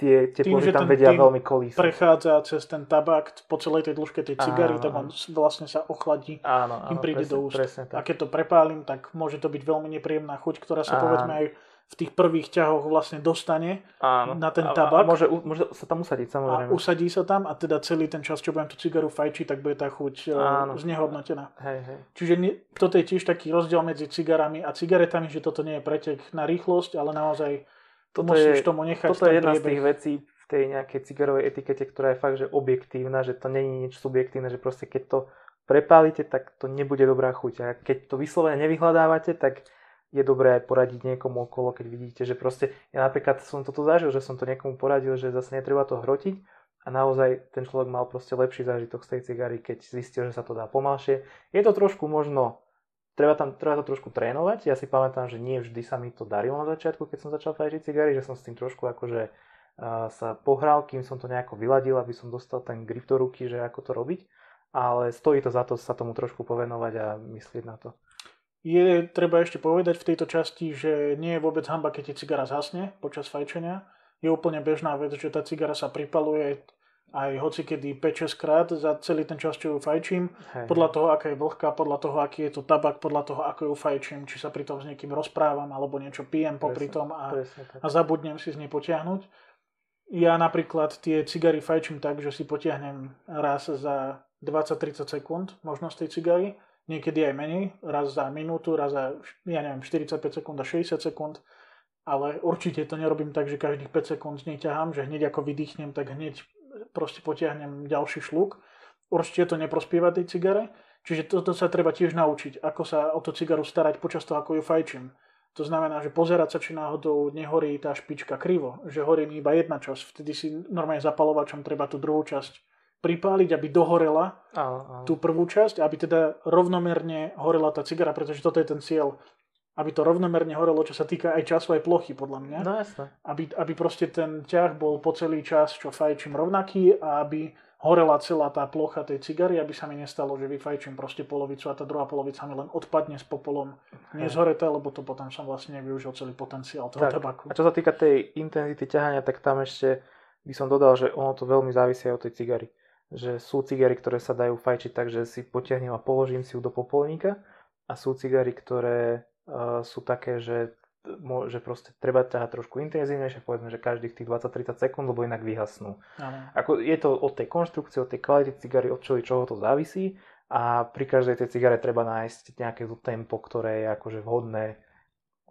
tie teploty tam vedia veľmi kolísať. prechádza cez ten tabak po celej tej dĺžke tej cigary, tak on vlastne sa ochladí, áno, áno, kým príde presne, do úst. A keď to prepálim, tak môže to byť veľmi nepríjemná chuť, ktorá sa áno. povedzme aj v tých prvých ťahoch vlastne dostane Áno. na ten tabak. A, môže, môže sa tam usadiť, samozrejme. A usadí sa tam a teda celý ten čas, čo budem tú cigaru fajčiť, tak bude tá chuť e, Áno. znehodnotená. Hej, hej. Čiže nie, toto je tiež taký rozdiel medzi cigarami a cigaretami, že toto nie je pretek na rýchlosť, ale naozaj toto musíš je, tomu nechať Toto je jedna priebeh. z tých vecí v tej nejakej cigarovej etikete, ktorá je fakt, že objektívna, že to není nič subjektívne, že proste keď to prepálite, tak to nebude dobrá chuť. A keď to vyslovene nevyhľadávate, tak je dobré aj poradiť niekomu okolo, keď vidíte, že proste, ja napríklad som toto zažil, že som to niekomu poradil, že zase netreba to hrotiť a naozaj ten človek mal proste lepší zážitok z tej cigary, keď zistil, že sa to dá pomalšie. Je to trošku možno, treba, tam, treba to trošku trénovať, ja si pamätám, že nie vždy sa mi to darilo na začiatku, keď som začal fajčiť cigary, že som s tým trošku akože uh, sa pohral, kým som to nejako vyladil, aby som dostal ten grip do ruky, že ako to robiť, ale stojí to za to sa tomu trošku povenovať a myslieť na to. Je treba ešte povedať v tejto časti, že nie je vôbec hamba, keď ti cigara zhasne počas fajčenia. Je úplne bežná vec, že tá cigara sa pripaluje aj hoci kedy 5-6 krát za celý ten čas, čo ju fajčím. Hej. Podľa toho, aká je vlhká, podľa toho, aký je to tabak, podľa toho, ako ju fajčím, či sa pri tom s niekým rozprávam, alebo niečo pijem popri tom a, a zabudnem si z nej potiahnuť. Ja napríklad tie cigary fajčím tak, že si potiahnem raz za 20-30 sekúnd možnosť tej cigary niekedy aj menej, raz za minútu, raz za, ja neviem, 45 sekúnd a 60 sekúnd, ale určite to nerobím tak, že každých 5 sekúnd z nej ťahám, že hneď ako vydýchnem, tak hneď proste potiahnem ďalší šluk. Určite to neprospieva tej cigare, čiže toto sa treba tiež naučiť, ako sa o tú cigaru starať počas toho, ako ju fajčím. To znamená, že pozerať sa, či náhodou nehorí tá špička krivo, že horí mi iba jedna časť. Vtedy si normálne zapalovačom treba tú druhú časť pripáliť, aby dohorela Áno, áno. tú prvú časť, aby teda rovnomerne horela tá cigara, pretože toto je ten cieľ. Aby to rovnomerne horelo, čo sa týka aj času, aj plochy, podľa mňa. No jasné. Aby, aby proste ten ťah bol po celý čas, čo fajčím rovnaký a aby horela celá tá plocha tej cigary, aby sa mi nestalo, že vyfajčím proste polovicu a tá druhá polovica mi len odpadne s popolom nezhoreté, lebo to potom som vlastne nevyužil celý potenciál toho Tak. tabaku. A čo sa týka tej intenzity ťahania, tak tam ešte by som dodal, že ono to veľmi závisí od tej cigary. Že sú cigary, ktoré sa dajú fajčiť tak, že si potiahnem a položím si ju do popolníka a sú cigary, ktoré uh, sú také, že, mo- že proste treba ťahať trošku intenzívnejšie, povedzme, že každých tých 20-30 sekúnd, lebo inak vyhasnú. Ako je to od tej konštrukcie, od tej kvality cigary, od čoho, čoho to závisí a pri každej tej cigare treba nájsť nejaké to tempo, ktoré je akože vhodné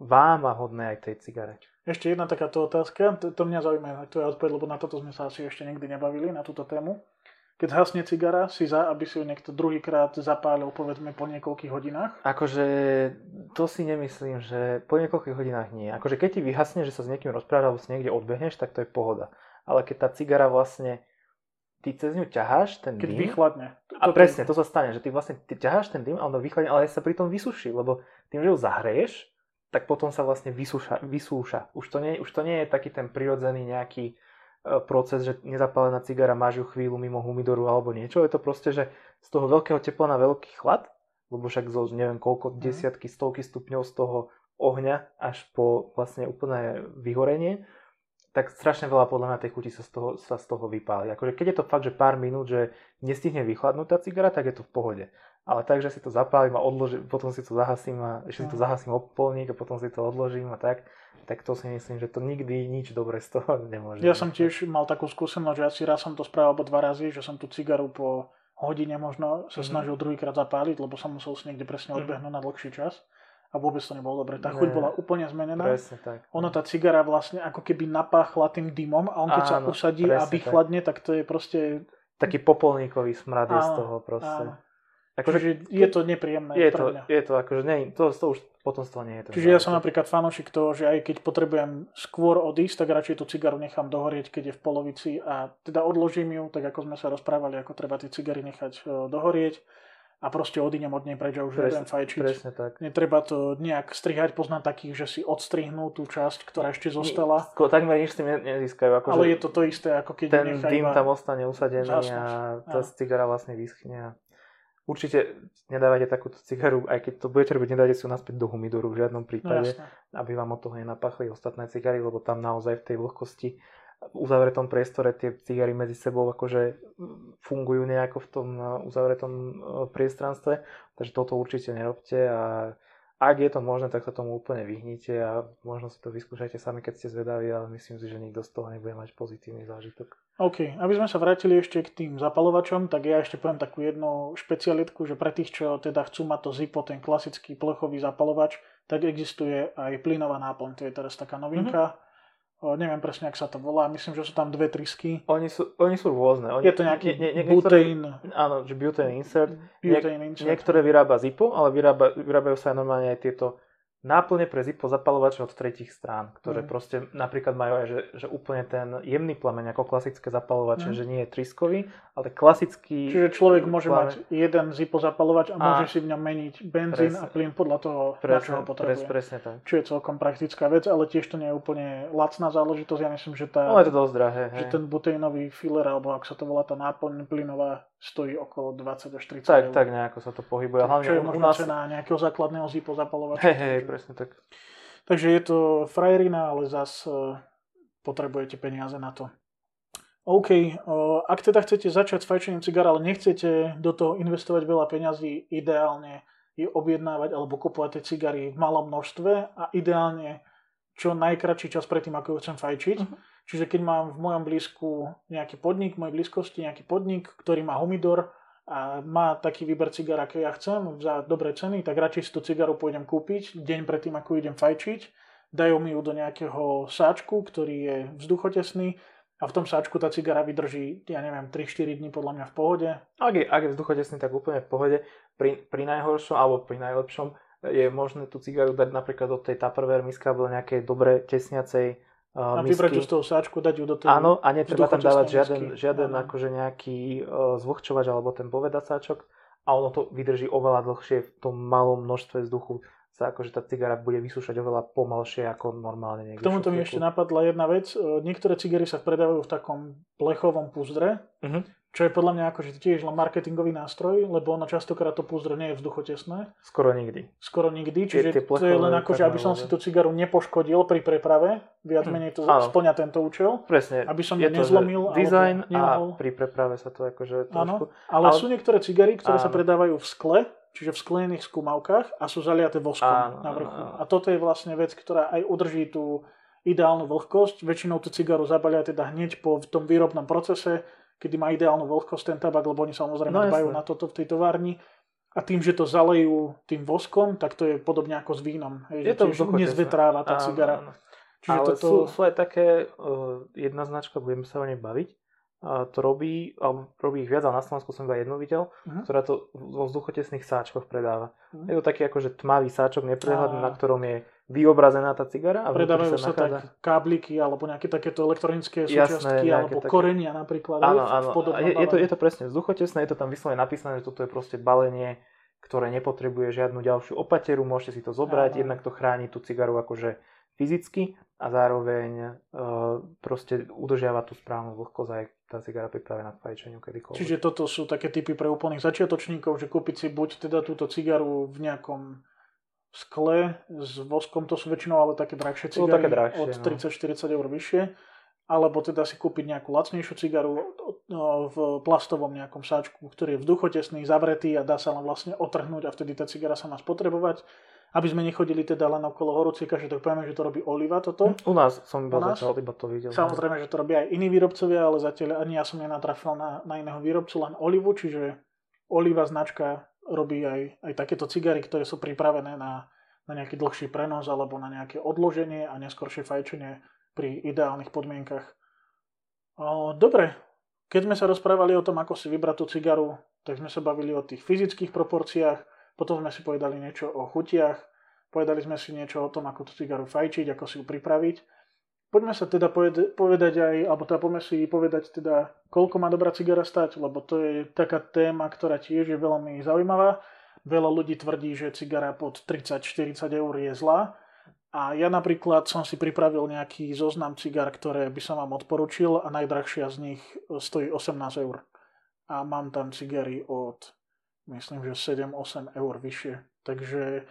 vám a hodné aj tej cigare. Ešte jedna takáto otázka, to, to mňa zaujíma tvoja odpoveď, lebo na toto sme sa asi ešte nikdy nebavili, na túto tému. Keď hasne cigara, si za, aby si ju niekto druhýkrát zapálil, povedzme, po niekoľkých hodinách. Akože to si nemyslím, že po niekoľkých hodinách nie. Akože keď ti vyhasne, že sa s niekým rozprávaš alebo si niekde odbehneš, tak to je pohoda. Ale keď tá cigara vlastne, ty cez ňu ťaháš ten Keď dym, vychladne. a presne, to sa stane, že ty vlastne ty ťaháš ten dym a ono vychladne, ale sa pritom vysuší, lebo tým, že ju zahreješ, tak potom sa vlastne vysúša. vysúša. Už, to nie, už to nie je taký ten prirodzený nejaký proces, že nezapálená cigara máš ju chvíľu mimo humidoru alebo niečo. Je to proste, že z toho veľkého tepla na veľký chlad, lebo však zo neviem koľko, Mhm. desiatky, stovky stupňov z toho ohňa až po vlastne úplné vyhorenie, tak strašne veľa podľa mňa tej chuti sa z toho, sa z toho vypáli. Akože keď je to fakt, že pár minút, že nestihne vychladnúť tá cigara, tak je to v pohode. Ale tak, že si to zapálim a odložím, potom si to zahasím a ešte si to Mhm. zahasím o polník a potom si to odložím a tak, tak to si myslím, že to nikdy nič dobre z toho nemôže. Ja som tiež mal takú skúsenosť, že asi raz som to spravil alebo dva razy, že som tú cigaru po hodine možno sa Mhm. snažil druhýkrát zapáliť, lebo som musel si niekde presne Mhm. odbehnúť na dlhší čas a vôbec to nebolo dobre. Tá chuť Ne. bola úplne zmenená. Presne tak. Ono tá cigara vlastne ako keby napáchla tým dymom a on keď sa Áno, usadí a presne tak. vychladne, tak to je proste... Taký popolníkový smrad je z toho proste. Áno. Akože Čiže je to nepríjemné je to, mňa. je to akože, nie, to, to už potom z toho nie je to. Čiže ja som napríklad fanúšik toho, že aj keď potrebujem skôr odísť, tak radšej tú cigaru nechám dohorieť, keď je v polovici a teda odložím ju, tak ako sme sa rozprávali, ako treba tie cigary nechať e, dohorieť a proste odídem od nej preč a už nebudem fajčiť. Presne tak. Netreba to nejak strihať, poznám takých, že si odstrihnú tú časť, ktorá ešte zostala, Ko- Takmer nič tým ne- nezískajú. Akože ale je to to isté, ako keď ten dym iba... tam ostane usadený zhasnúť. a tá Áno. cigara vlastne vyschne. Určite nedávajte takúto cigaru, aj keď to budete robiť, nedajte si ju naspäť do humidoru v žiadnom No prípade, jasné. aby vám od toho nenapachli ostatné cigary, lebo tam naozaj v tej vlhkosti v uzavretom priestore tie cigary medzi sebou akože mm, fungujú nejako v tom uh, uzavretom uh, priestranstve, takže toto určite nerobte a ak je to možné, tak sa tomu úplne vyhnite a možno si to vyskúšajte sami, keď ste zvedaví, ale myslím si, že nikto z toho nebude mať pozitívny zážitok. OK, aby sme sa vrátili ešte k tým zapalovačom, tak ja ešte poviem takú jednu špecialitku, že pre tých, čo teda chcú mať to Zippo, ten klasický plechový zapalovač, tak existuje aj plynová náplň, to je teraz taká novinka. O, neviem presne, ak sa to volá, myslím, že sú tam dve trysky. Oni sú, oni sú rôzne. Oni, Je to nejaký nie, nie, butane, áno, že butane insert. butane insert. Niektoré vyrába Zippo, ale vyrába, vyrábajú sa aj normálne aj tieto náplne pre Zippo zapalovače od tretich strán, ktoré Mm. proste napríklad majú aj, že, že úplne ten jemný plameň ako klasické zapalovače, Mm. že nie je triskový, ale klasický Čiže človek môže plameň. mať jeden Zippo zapalovač a A- môže si v ňom meniť benzín Presne. a plyn podľa toho, na čo Presne, ho potrebuje. presne tak. Čo je celkom praktická vec, ale tiež to nie je úplne lacná záležitosť. Ja myslím, že tá... No je to dosť drahé. že Hej. ten buténový filler, alebo ak sa to volá tá náplň plynová, stojí okolo 20 až 30 Tak, eur. tak nejako sa to pohybuje. Hlavne čo je možno nás... cena nejakého základného zipo zapalovača. Hej, hej, presne tak. Takže je to frajerina, ale zas e, potrebujete peniaze na to. OK, e, ak teda chcete začať s fajčením cigár, ale nechcete do toho investovať veľa peňazí, ideálne je objednávať alebo kupovať tie cigary v malom množstve a ideálne čo najkračší čas predtým, ako ju chcem fajčiť. Mhm. Čiže keď mám v mojom blízku nejaký podnik, v mojej blízkosti nejaký podnik, ktorý má humidor a má taký výber cigar, aké ja chcem za dobré ceny, tak radšej si tú cigaru pôjdem kúpiť deň predtým, ako idem fajčiť. Dajú mi ju do nejakého sáčku, ktorý je vzduchotesný a v tom sáčku tá cigara vydrží, ja neviem, 3-4 dní podľa mňa v pohode. Ak je, ak je vzduchotesný, tak úplne v pohode. Pri, pri najhoršom alebo pri najlepšom je možné tú cigaru dať napríklad do tej Tupperware misky alebo nejakej dobre tesniacej A vybrať ju z toho sáčku, dať ju do tej Áno, a netreba tam dávať žiaden, misky. žiaden Áno. akože nejaký uh, zvlhčovač alebo ten povedacáčok a ono to vydrží oveľa dlhšie v tom malom množstve vzduchu sa akože tá cigara bude vysúšať oveľa pomalšie ako normálne niekde. K tomuto mi ešte napadla jedna vec. E, Niektoré cigary sa predávajú v takom plechovom púzdre, Mhm. Čo je podľa mňa akože tiež len marketingový nástroj, lebo ono častokrát to púzdro nie je vzduchotesné, Skoro nikdy. skoro nikdy, Tie- čiže tie to je len plechové ako, že aby som si tú cigaru nepoškodil pri preprave, viac Hm, menej to áno. splňa tento účel, Presne. aby som ju nezlomil Design a pri preprave sa to akože Áno, trošku... ale, ale- sú niektoré cigary, ktoré sa Áno. predávajú v skle, čiže v sklených skúmavkách a sú zaliaté voskom Áno, na vrchu. áno, áno. A toto je vlastne vec, ktorá aj udrží tú ideálnu vlhkosť. Väčšinou tú cigaru zabalia teda hneď po tom výrobnom procese, kedy má ideálnu vlhkosť ten tabak, lebo oni samozrejme No, dbajú na toto v tej továrni. A tým, že to zalejú tým voskom, tak to je podobne ako s vínom. Hej, Je to tiež nezvetráva tá Áno, cigara. áno. Čiže ale toto... sú, sú aj také, uh, jedna značka, budeme sa o nej baviť, a to robí, alebo robí ich viac, ale na Slovensku som iba jednu videl, Mhm. ktorá to vo vzduchotesných sáčkoch predáva. Mhm. Je to taký akože tmavý sáčok, neprehľadný, A- na ktorom je vyobrazená tá cigara a Predávajú sa sa nachádza... tak kábliky alebo nejaké takéto elektronické Jasné, súčiastky nejaké alebo také- korenia napríklad. Áno, áno. je, je, to, je to presne vzduchotesné, je to tam vyslovene napísané, že toto je proste balenie, ktoré nepotrebuje žiadnu ďalšiu opateru, môžete si to zobrať, Áno. jednak to chráni tú cigaru akože fyzicky a zároveň uh, proste udržiava tú správnu vlhkosť aj tá cigara pripravená k fajčeniu kedykoľvek. Čiže toto sú také typy pre úplných začiatočníkov, že kúpiť si buď teda túto cigaru v nejakom skle s voskom, to sú väčšinou ale také drahšie cigary také drahšie, od no. 30-40 eur vyššie, alebo teda si kúpiť nejakú lacnejšiu cigaru no, v plastovom nejakom sáčku, ktorý je vzduchotesný, zavretý a dá sa len vlastne otrhnúť a vtedy tá cigara sa má spotrebovať. Aby sme nechodili teda len okolo horúcika, že tak povieme, že to robí Oliva toto. U nás som iba nás? zatiaľ iba to videl. Samozrejme, že to robia aj iní výrobcovia, ale zatiaľ ani ja som nenatrafil na, na iného výrobcu, len Olivu, čiže Oliva značka robí aj, aj takéto cigary, ktoré sú pripravené na, na nejaký dlhší prenos alebo na nejaké odloženie a neskôršie fajčenie pri ideálnych podmienkach. O, dobre, keď sme sa rozprávali o tom, ako si vybrať tú cigaru, tak sme sa bavili o tých fyzických proporciách, potom sme si povedali niečo o chutiach, povedali sme si niečo o tom, ako tú cigaru fajčiť, ako si ju pripraviť. Poďme sa teda poved- povedať aj, alebo teda poďme si povedať teda, koľko má dobrá cigara stať, lebo to je taká téma, ktorá tiež je veľmi zaujímavá. Veľa ľudí tvrdí, že cigara pod 30-40 eur je zlá. A ja napríklad som si pripravil nejaký zoznam cigár, ktoré by som vám odporučil a najdrahšia z nich stojí 18 eur. A mám tam cigary od, myslím, že 7-8 eur vyššie. Takže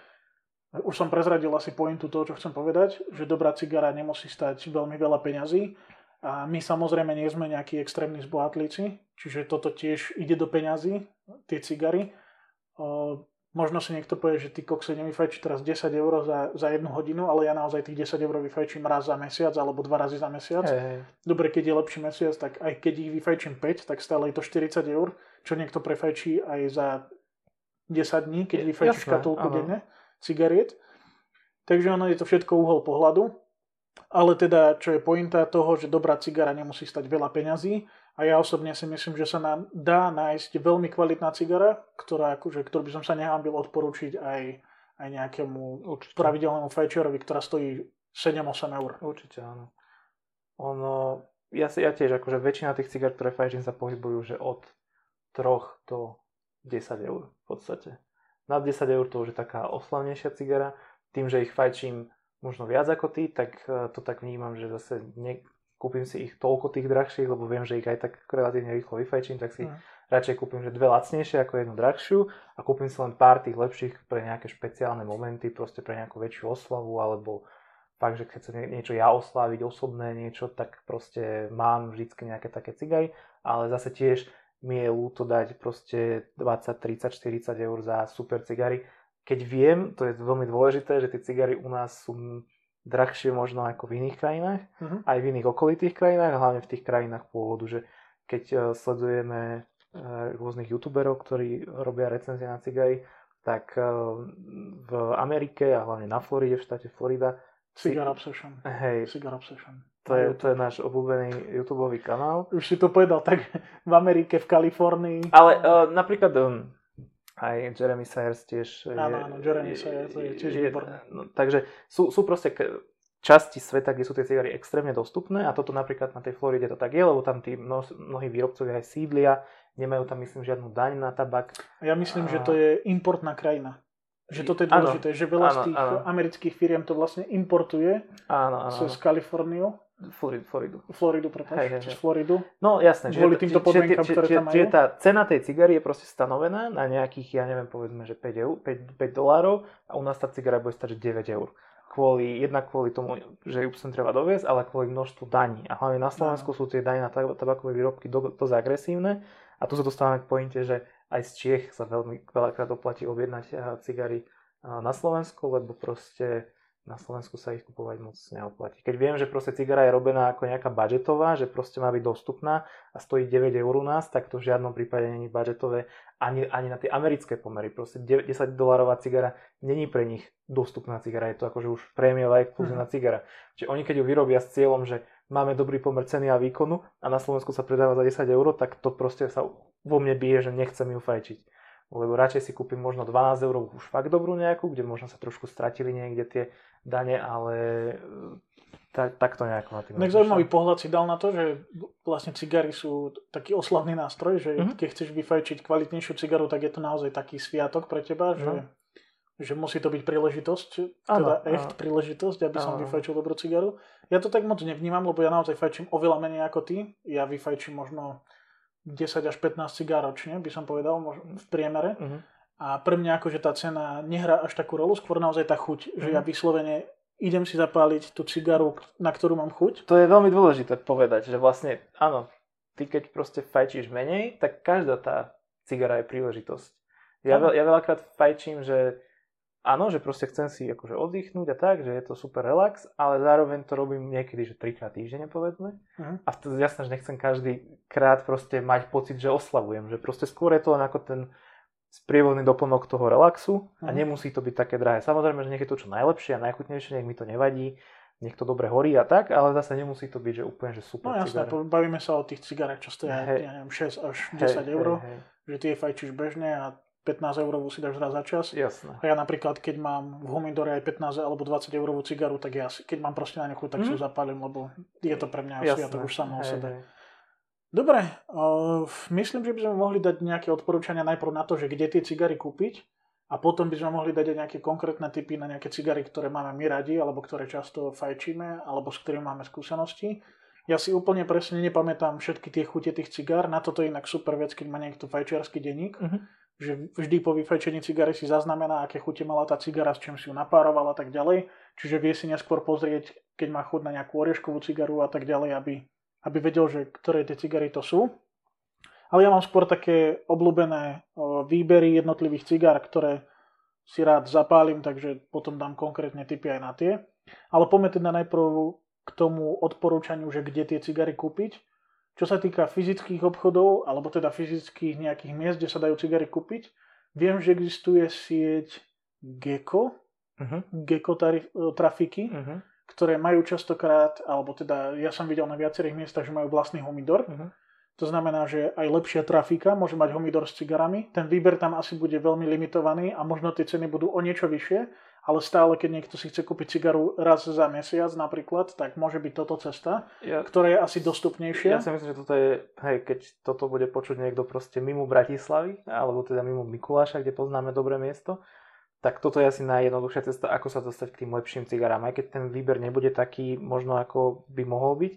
už som prezradil asi pointu toho, čo chcem povedať, že dobrá cigara nemusí stať veľmi veľa peňazí. A my samozrejme nie sme nejakí extrémni zbohatlíci, čiže toto tiež ide do peňazí, tie cigary. O, možno si niekto povie, že ty kokse nevyfajčí teraz 10 eur za, za jednu hodinu, ale ja naozaj tých 10 eur vyfajčím raz za mesiac alebo dva razy za mesiac. Hej. Dobre, keď je lepší mesiac, tak aj keď ich vyfajčím 5, tak stále je to 40 eur, čo niekto prefajčí aj za 10 dní, keď vyfajčí škatulku denne cigariet. Takže ono je to všetko uhol pohľadu. Ale teda, čo je pointa toho, že dobrá cigara nemusí stať veľa peňazí a ja osobne si myslím, že sa nám dá nájsť veľmi kvalitná cigara, ktorá, akože, ktorú by som sa nehambil odporúčiť aj, aj nejakému Určite. pravidelnému fajčerovi, ktorá stojí 7-8 eur. Určite áno. Ono, ja, si, ja tiež, akože väčšina tých cigár, ktoré fajčím, sa pohybujú, že od 3 do 10 eur v podstate. Nad 10 eur to už je taká oslavnejšia cigara. Tým, že ich fajčím možno viac ako ty, tak eh, to tak vnímam, že zase ne, kúpim si ich toľko tých drahších, lebo viem, že ich aj tak relatívne rýchlo vyfajčím, tak si Mm. radšej kúpim že dve lacnejšie ako jednu drahšiu a kúpim si len pár tých lepších pre nejaké špeciálne momenty, proste pre nejakú väčšiu oslavu alebo fakt, že keď chcem nie- niečo ja osláviť, osobné niečo, tak proste mám vždycky nejaké také cigary, ale zase tiež mi je ľúto dať proste 20, 30, 40 eur za super cigary. Keď viem, to je veľmi dôležité, že tie cigary u nás sú drahšie možno ako v iných krajinách, Mhm. aj v iných okolitých krajinách, hlavne v tých krajinách pôvodu, že keď eh, sledujeme eh, rôznych youtuberov, ktorí robia recenzie na cigary, tak eh, v Amerike a hlavne na Floride, v štáte Florida, Cigar Obsession. hej, Cigar Obsession. To je, to je náš obľúbený YouTube kanál. Už si to povedal tak v Amerike, v Kalifornii. Ale uh, napríklad um, Aj Jeremy Sayers tiež Áno, áno, Jeremy Sayers je tiež výborný. No, takže sú, sú proste k- časti sveta, kde sú tie cigary extrémne dostupné a toto napríklad na tej Floride to tak je, lebo tam tí mno, mnohí výrobcovia aj sídlia, nemajú tam myslím žiadnu daň na tabak. Ja myslím, A- že to je importná krajina. Že toto je dôležité, že veľa z áno, tých áno. amerických firiem to vlastne importuje Áno, áno, áno. Kaliforniu, Floridu. Floridu. Floridu, prepáč, Hej, hej. Floridu. No jasné, Kvôli týmto podmienkam, čiže, ktoré tam majú? čiže tá cena tej cigary je proste stanovená na nejakých, ja neviem, povedzme, že 5, eur, 5, 5 dolárov a u nás tá cigara bude stať že 9 eur. Kvôli, jednak kvôli tomu, že ju sem treba doviesť, ale kvôli množstvu daní. A hlavne na Slovensku sú tie dani na tab- tabakové výrobky do- dosť agresívne. A tu sa dostávame k pointe, že aj z Čiech sa veľmi veľakrát oplatí objednať eh, cigary eh, na Slovensku, lebo proste na Slovensku sa ich kupovať moc neoplatí. Keď viem, že proste cigara je robená ako nejaká budžetová, že proste má byť dostupná a stojí 9 eur u nás, tak to v žiadnom prípade není budžetové ani, ani na tie americké pomery. Proste 9 10 dolarová cigara není pre nich dostupná cigara, je to akože už prémiová exkluzívna cigara. Čiže oni keď ju vyrobia s cieľom, že máme dobrý pomer ceny a výkonu a na Slovensku sa predáva za 10 eur, tak to proste sa vo mne bije, že nechcem ju fajčiť. Lebo radšej si kúpim možno 12 eur už fakt dobrú nejakú, kde možno sa trošku stratili niekde tie dane, ale tak, takto nejako na tým. Tak zaujímavý pohľad si dal na to, že vlastne cigary sú taký oslavný nástroj, že Mhm. keď chceš vyfajčiť kvalitnejšiu cigaru, tak je to naozaj taký sviatok pre teba, že, No. že musí to byť príležitosť, teda áno. echt príležitosť, aby som Áno. vyfajčil dobrú cigaru. Ja to tak moc nevnímam, lebo ja naozaj fajčím oveľa menej ako ty. Ja vyfajčím možno 10 až 15 cigár ročne, by som povedal, v priemere. Mhm. A pre mňa akože tá cena nehrá až takú rolu, skôr naozaj tá chuť, že Mhm. ja vyslovene idem si zapáliť tú cigaru, na ktorú mám chuť. To je veľmi dôležité povedať, že vlastne áno, ty keď proste fajčíš menej, tak každá tá cigara je príležitosť. Ja, veľ, ja veľakrát fajčím, že áno, že proste chcem si akože oddychnúť a tak, že je to super relax, ale zároveň to robím niekedy, že trikrát týždenne povedzme. Mhm. A vtedy jasné, že nechcem každý krát proste mať pocit, že oslavujem, že proste skôr je to len ako ten sprievodný doplnok toho relaxu a Mhm. nemusí to byť také drahé. Samozrejme, že nech je to čo najlepšie a najchutnejšie, nech mi to nevadí, nech to dobre horí a tak, ale zase nemusí to byť, že úplne, že super No jasné, cigara. po- bavíme sa o tých cigarách, čo stoja, Hej. ja neviem, 6 až Hej, 10 eur, hej, hej. že ty je fajčíš bežne a 15 eurovú si dáš raz za čas. Jasné. A ja napríklad, keď mám v humidore aj 15 alebo 20 eurovú cigaru, tak ja si, keď mám proste na nechu, tak si ju Mhm. zapálim, lebo je to pre mňa Jasné. sviatok už samo o sebe. hej. Dobre, uh, myslím, že by sme mohli dať nejaké odporúčania najprv na to, že kde tie cigary kúpiť a potom by sme mohli dať aj nejaké konkrétne typy na nejaké cigary, ktoré máme my radi alebo ktoré často fajčíme alebo s ktorými máme skúsenosti. Ja si úplne presne nepamätám všetky tie chute tých cigár, na toto je inak super vec, keď má niekto fajčiarsky denník, Mhm. Že vždy po vyfajčení cigary si zaznamená, aké chute mala tá cigara, s čím si ju napároval a tak ďalej. Čiže vie si neskôr pozrieť, keď má chuť na nejakú orieškovú cigaru a tak ďalej, aby, aby vedel, že ktoré tie cigary to sú. Ale ja mám skôr také obľúbené výbery jednotlivých cigár, ktoré si rád zapálim, takže potom dám konkrétne tipy aj na tie. Ale poďme teda najprv k tomu odporúčaniu, že kde tie cigary kúpiť. Čo sa týka fyzických obchodov, alebo teda fyzických nejakých miest, kde sa dajú cigary kúpiť, viem, že existuje sieť Gecko, Mhm. Gecko tarif, e, trafiky, Mhm. ktoré majú častokrát, alebo teda ja som videl na viacerých miestach, že majú vlastný humidor. Mhm. To znamená, že aj lepšia trafika môže mať humidor s cigarami. Ten výber tam asi bude veľmi limitovaný a možno tie ceny budú o niečo vyššie, ale stále, keď niekto si chce kúpiť cigaru raz za mesiac napríklad, tak môže byť toto cesta, Ja, ktorá je asi dostupnejšia. ja si myslím, že toto je, hej, keď toto bude počuť niekto proste mimo Bratislavy, alebo teda mimo Mikuláša, kde poznáme dobré miesto, tak toto je asi najjednoduchšia cesta, ako sa dostať k tým lepším cigarám. Aj keď ten výber nebude taký možno ako by mohol byť,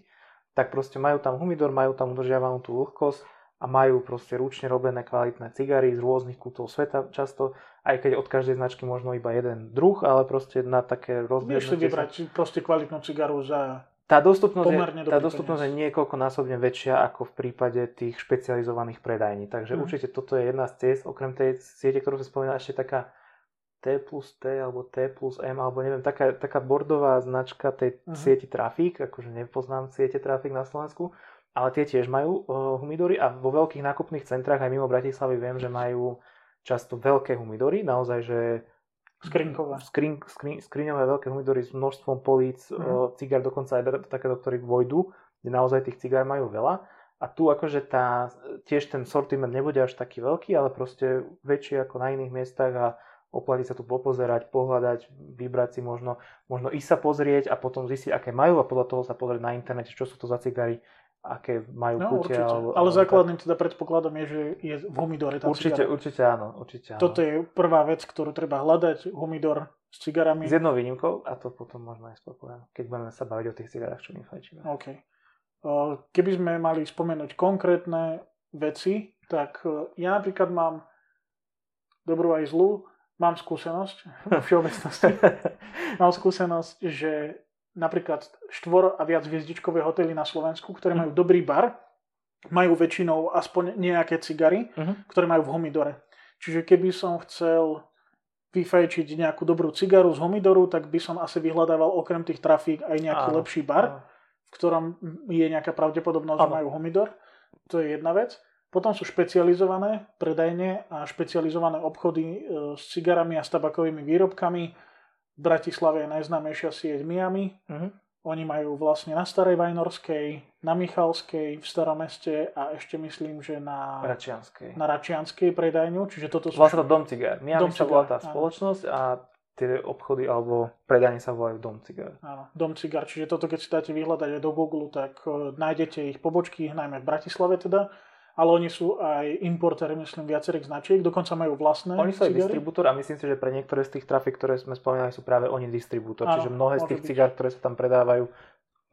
tak proste majú tam humidor, majú tam udržiavanú tú vlhkosť a majú proste ručne robené kvalitné cigary z rôznych kútov sveta často, aj keď od každej značky možno iba jeden druh, ale proste na také Vieš si rozdielne vybrať proste kvalitnú cigaru za... tá dostupnosť, je, tá dostupnosť je niekoľkonásobne väčšia ako v prípade tých špecializovaných predajní. Takže Mhm. určite toto je jedna z ciest, okrem tej siete, ktorú som spomínal, ešte taká T plus T alebo T plus M, alebo neviem, taká, taká bordová značka tej Mhm. sieti Trafik, akože nepoznám siete Trafik na Slovensku, ale tie tiež majú uh, humidory a vo veľkých nákupných centrách aj mimo Bratislavy viem, že majú často veľké humidory, naozaj, že Skrinkové. skrin, skrin, skriňové veľké humidory s množstvom políc, mm. cigár dokonca aj také, do ktorých vojdu, kde naozaj tých cigár majú veľa. A tu akože tá, tiež ten sortiment nebude až taký veľký, ale proste väčší ako na iných miestach a oplatí sa tu popozerať, pohľadať, vybrať si možno, možno ísť sa pozrieť a potom zistiť, aké majú a podľa toho sa pozrieť na internete, čo sú to za cigary, aké majú No, chute. Alebo, Ale základným teda predpokladom je, že je v humidore tá Určite, cigara. určite áno, určite áno. Toto je prvá vec, ktorú treba hľadať. Humidor s cigarami. S jednou výnimkou a to potom možno aj spokojne, keď budeme sa baviť o tých cigarách, čo my fajčíme. OK. Uh, Keby sme mali spomenúť konkrétne veci, tak uh, ja napríklad mám dobrú aj zlú, mám skúsenosť vo všeobecnosti. mám skúsenosť, že napríklad štvor a viac hviezdičkové hotely na Slovensku, ktoré majú dobrý bar, majú väčšinou aspoň nejaké cigary, Mhm. ktoré majú v humidore. Čiže keby som chcel vyfajčiť nejakú dobrú cigaru z humidoru, tak by som asi vyhľadával okrem tých trafík aj nejaký Áno, lepší bar áno. v ktorom je nejaká pravdepodobnosť, že Áno. majú humidor. To je jedna vec. Potom sú špecializované predajne a špecializované obchody e, s cigarami a s tabakovými výrobkami. V Bratislave je najznámejšia sieť Miami. Mhm. Oni majú vlastne na Starej Vajnorskej, na Michalskej, v Starom meste a ešte myslím, že na, Račianskej. na Račianskej predajňu. Čiže toto sú... To Dom Cigar. Miami Dom sa volá tá áno. spoločnosť a tie obchody alebo predajne sa volajú Dom Cigar. Áno, Dom Cigar. Čiže toto, keď si dáte vyhľadať aj do Google, tak uh, nájdete ich pobočky, najmä v Bratislave teda. Ale oni sú aj importéri, myslím, viacerých značiek, dokonca majú vlastné Oni sú aj cigary. distribútor a myslím si, že pre niektoré z tých trafik, ktoré sme spomínali, sú práve oni distribútor. Áno, Čiže mnohé z tých byť. cigár, ktoré sa tam predávajú,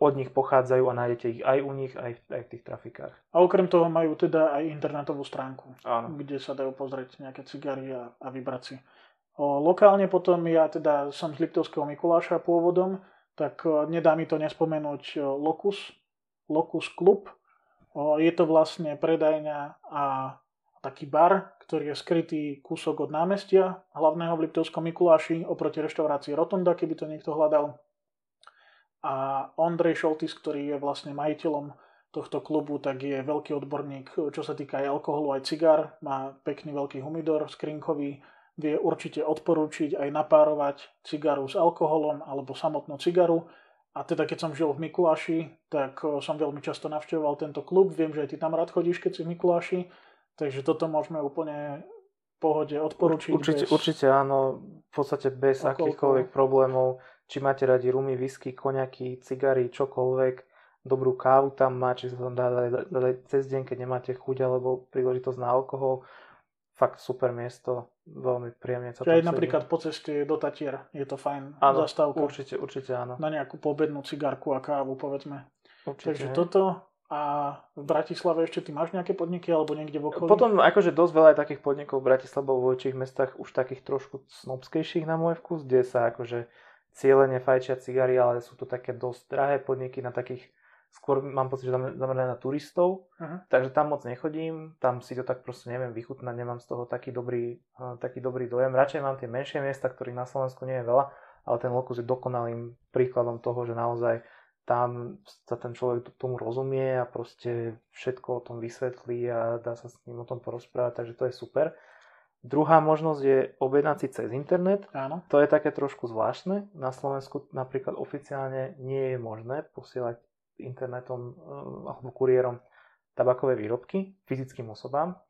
od nich pochádzajú a nájdete ich aj u nich, aj, aj v tých trafikách. A okrem toho majú teda aj internetovú stránku, Áno. kde sa dajú pozrieť nejaké cigary a, a vybrať si. O, lokálne potom, ja teda som z Liptovského Mikuláša pôvodom, tak nedá mi to nespomenúť Locus, Locus Club. Je to vlastne predajňa a taký bar, ktorý je skrytý kúsok od námestia hlavného v Liptovskom Mikuláši oproti reštaurácii Rotonda, keby to niekto hľadal. A Ondrej Šoltis, ktorý je vlastne majiteľom tohto klubu, tak je veľký odborník, čo sa týka aj alkoholu, aj cigár. Má pekný veľký humidor skrinkový, vie určite odporúčiť aj napárovať cigaru s alkoholom alebo samotnú cigaru. A teda keď som žil v Mikuláši, tak o, som veľmi často navštevoval tento klub. Viem, že aj ty tam rád chodíš, keď si v Mikuláši. Takže toto môžeme úplne v pohode odporučiť. Určite, bez... určite áno, v podstate bez Okolko. akýchkoľvek problémov. Či máte radi rumy, whisky, koňaky, cigary, čokoľvek, dobrú kávu tam má, či sa tam dá cez deň, keď nemáte chuť alebo príležitosť na alkohol. Fakt super miesto, veľmi príjemne sa aj napríklad po ceste do Tatier je to fajn Áno, zastávka Určite, určite áno. na nejakú pobednú cigarku a kávu, povedzme. Určite, Takže hej. toto a v Bratislave ešte ty máš nejaké podniky alebo niekde v okolí? Potom akože dosť veľa takých podnikov v Bratislave vo väčších mestách už takých trošku snobskejších na môj vkus, kde sa akože cieľene fajčia cigary, ale sú to také dosť drahé podniky na takých, skôr mám pocit, že zamer- zamerané na turistov, Mhm. takže tam moc nechodím, tam si to tak proste neviem vychutnať, nemám z toho taký dobrý, eh, taký dobrý dojem. Radšej mám tie menšie miesta, ktorých na Slovensku nie je veľa, ale ten Locus je dokonalým príkladom toho, že naozaj tam sa ten človek tomu rozumie a proste všetko o tom vysvetlí a dá sa s ním o tom porozprávať, takže to je super. Druhá možnosť je objednať si cez internet. Áno. To je také trošku zvláštne. Na Slovensku napríklad oficiálne nie je možné posielať internetom eh, alebo kuriérom tabakové výrobky fyzickým osobám,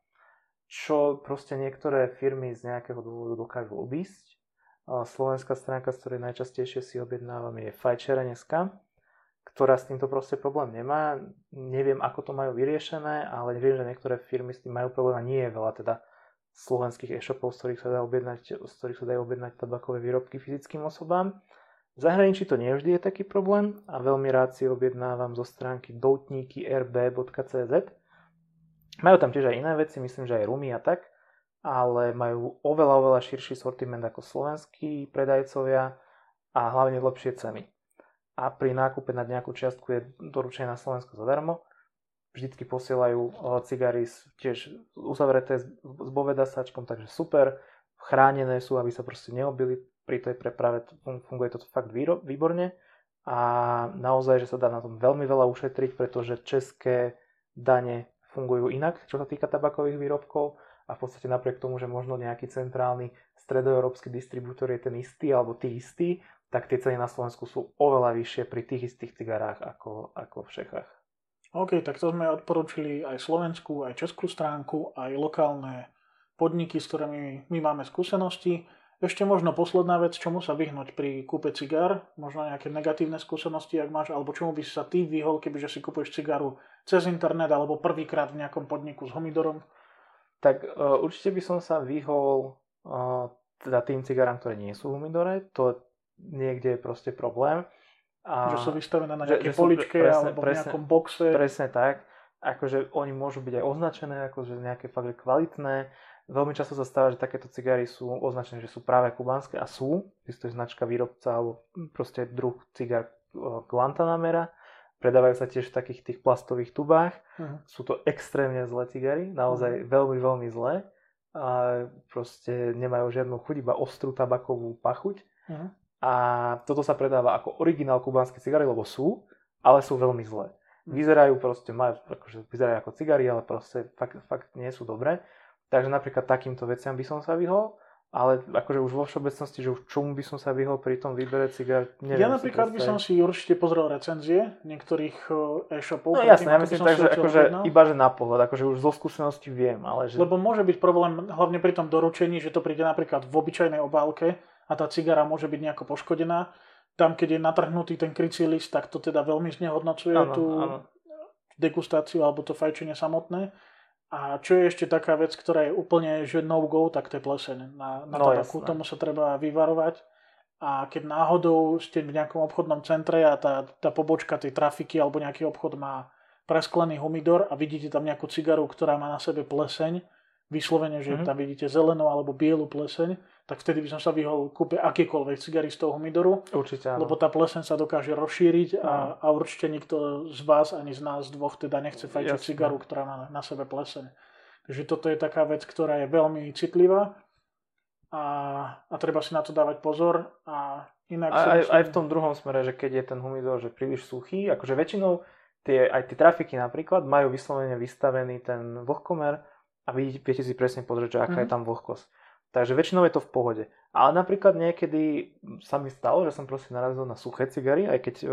čo proste niektoré firmy z nejakého dôvodu dokážu obísť. Slovenská stránka, z ktorej najčastejšie si objednávam, je fajčera.sk, ktorá s týmto proste problém nemá. Neviem, ako to majú vyriešené, ale viem, že niektoré firmy s tým majú problém a nie je veľa teda slovenských e-shopov, z ktorých sa dá objednať, z ktorých sa dajú objednať tabakové výrobky fyzickým osobám. V zahraničí to nevždy je taký problém a veľmi rád si objednávam zo stránky doutníky.rb.cz. Majú tam tiež aj iné veci, myslím, že aj rumy a tak, ale majú oveľa, oveľa širší sortiment ako slovenskí predajcovia a hlavne lepšie ceny. A pri nákupe na nejakú čiastku je doručenie na Slovensko zadarmo vždycky posielajú o, cigary tiež uzavreté s bovedasačkom, takže super. Chránené sú, aby sa proste neobili pri tej preprave. fun- Funguje to fakt výborne. A naozaj, že sa dá na tom veľmi veľa ušetriť, pretože české dane fungujú inak, čo sa týka tabakových výrobkov a v podstate napriek tomu, že možno nejaký centrálny stredoeurópsky distribútor je ten istý alebo tí istý, tak tie ceny na Slovensku sú oveľa vyššie pri tých istých cigarách ako, ako v Čechách. OK, tak to sme odporúčili aj slovenskú, aj českú stránku, aj lokálne podniky, s ktorými my máme skúsenosti. Ešte možno posledná vec, čomu sa vyhnúť pri kúpe cigár, možno nejaké negatívne skúsenosti, ak máš, alebo čomu by si sa ty vyhol, kebyže si kúpeš cigaru cez internet alebo prvýkrát v nejakom podniku s homidorom? Tak uh, určite by som sa vyhol uh, teda tým cigarám, ktoré nie sú humidore, to niekde je proste problém. A, že sú vystavené na nejaké poličke presne, alebo v nejakom boxe. Presne tak. Akože oni môžu byť aj označené ako že nejaké fakt kvalitné. Veľmi často sa stáva, že takéto cigary sú označené, že sú práve kubánske a sú. Isto je značka výrobca alebo proste druh cigar Guantanamera. Predávajú sa tiež v takých tých plastových tubách. Uh-huh. Sú to extrémne zlé cigary, naozaj uh-huh. veľmi, veľmi zlé. A proste nemajú žiadnu chuť, iba ostrú tabakovú pachuť. Uh-huh. A toto sa predáva ako originál kubánske cigary, lebo sú, ale sú veľmi zlé. Hm. Vyzerajú proste, majú, akože vyzerajú ako cigary, ale proste fakt, fakt nie sú dobré. Takže napríklad takýmto veciam by som sa vyhol, ale akože už vo všeobecnosti, že už čomu by som sa vyhol pri tom výbere cigar, neviem Ja napríklad by som si určite pozrel recenzie niektorých e-shopov. No jasné, ja myslím tak, že akože iba že na pohľad, akože už zo skúsenosti viem, ale že... Lebo môže byť problém hlavne pri tom doručení, že to príde napríklad v obyčajnej obálke, a tá cigara môže byť nejako poškodená. Tam, keď je natrhnutý ten krycí list, tak to teda veľmi znehodnocuje ano, tú ano. degustáciu alebo to fajčenie samotné. A čo je ešte taká vec, ktorá je úplne že no go, tak to je pleseň na, na no, tabaku. Jasné. Tomu sa treba vyvarovať. A keď náhodou ste v nejakom obchodnom centre a tá, tá pobočka tej trafiky alebo nejaký obchod má presklený humidor a vidíte tam nejakú cigaru, ktorá má na sebe pleseň, vyslovene, že mm-hmm. tam vidíte zelenú alebo bielu pleseň, tak vtedy by som sa vyhol kúpe akékoľvek cigary z toho humidoru. Určite áno. Lebo tá pleseň sa dokáže rozšíriť a, a určite nikto z vás ani z nás dvoch teda nechce fajčiť Jasne. cigaru, ktorá má na sebe pleseň. Takže toto je taká vec, ktorá je veľmi citlivá a, a treba si na to dávať pozor. A inak aj, myslím... aj v tom druhom smere, že keď je ten humidor že príliš suchý, akože väčšinou tie, aj tie trafiky napríklad majú vyslovene vystavený ten vlhkomer a vidíte, viete si presne pozrieť, že aká mm-hmm. je tam vlhkosť. Takže väčšinou je to v pohode. Ale napríklad niekedy sa mi stalo, že som proste narazil na suché cigary, aj keď uh,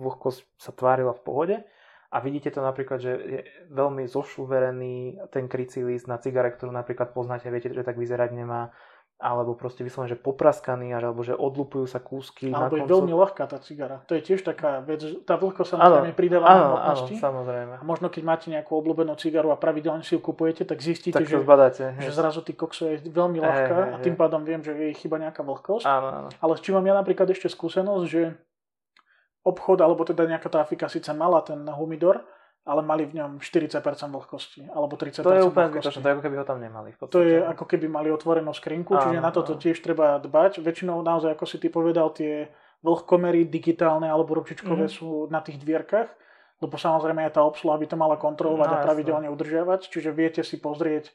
vlhkosť sa tvárila v pohode. A vidíte to napríklad, že je veľmi zošuverený ten krycí list na cigare, ktorú napríklad poznáte, viete, že tak vyzerať nemá alebo proste vyslovene, že popraskaný, alebo že odlupujú sa kúsky. Alebo je koncu. veľmi ľahká tá cigara. To je tiež taká vec, tá vlhkosť sa samozrejme pridáva na hmotnosti. Áno, samozrejme. A možno keď máte nejakú obľúbenú cigaru a pravidelne si ju kupujete, tak zistíte, tak že, zbadáte, že zrazu tý kokso je veľmi ľahká a tým pádom viem, že je chyba nejaká vlhkosť. Áno, áno. Ale s čím mám ja napríklad ešte skúsenosť, že obchod alebo teda nejaká trafika síce mala ten humidor, ale mali v ňom 40% vlhkosti, alebo 30% To je úplne zbytočné, to je ako keby ho tam nemali. To je ako keby mali otvorenú skrinku, čiže na toto tiež treba dbať. Väčšinou naozaj, ako si ty povedal, tie vlhkomery digitálne alebo ručičkové mm-hmm. sú na tých dvierkach, lebo samozrejme aj tá obsluha by to mala kontrolovať no, a pravidelne jasne. udržiavať, čiže viete si pozrieť,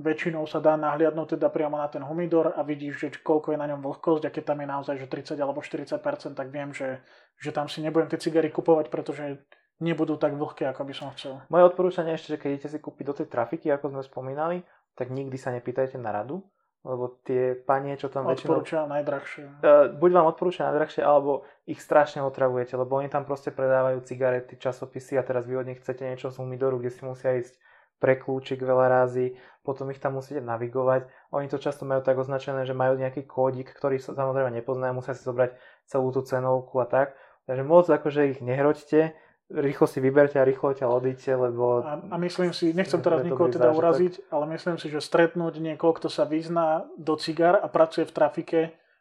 väčšinou sa dá nahliadnúť teda priamo na ten humidor a vidíš, že koľko je na ňom vlhkosť a keď tam je naozaj že 30 alebo 40%, tak viem, že, že tam si nebudem tie cigary kupovať, pretože nebudú tak vlhké, ako by som chcel. Moje odporúčanie ešte, že keď idete si kúpiť do tej trafiky, ako sme spomínali, tak nikdy sa nepýtajte na radu, lebo tie panie, čo tam väčšinou... Odporúča najdrahšie. Uh, buď vám odporúča najdrahšie, alebo ich strašne otravujete, lebo oni tam proste predávajú cigarety, časopisy a teraz vy od nich chcete niečo z humidoru, kde si musia ísť pre kľúčik veľa razy, potom ich tam musíte navigovať. Oni to často majú tak označené, že majú nejaký kódik, ktorý sa samozrejme nepoznajú, musia si zobrať celú tú cenovku a tak. Takže moc akože ich nehroďte, rýchlo si vyberte a rýchlo ťa odíte, lebo... A, a myslím si, nechcem teraz nikoho teda zážitok. uraziť, ale myslím si, že stretnúť niekoho, kto sa vyzná do cigár a pracuje v trafike,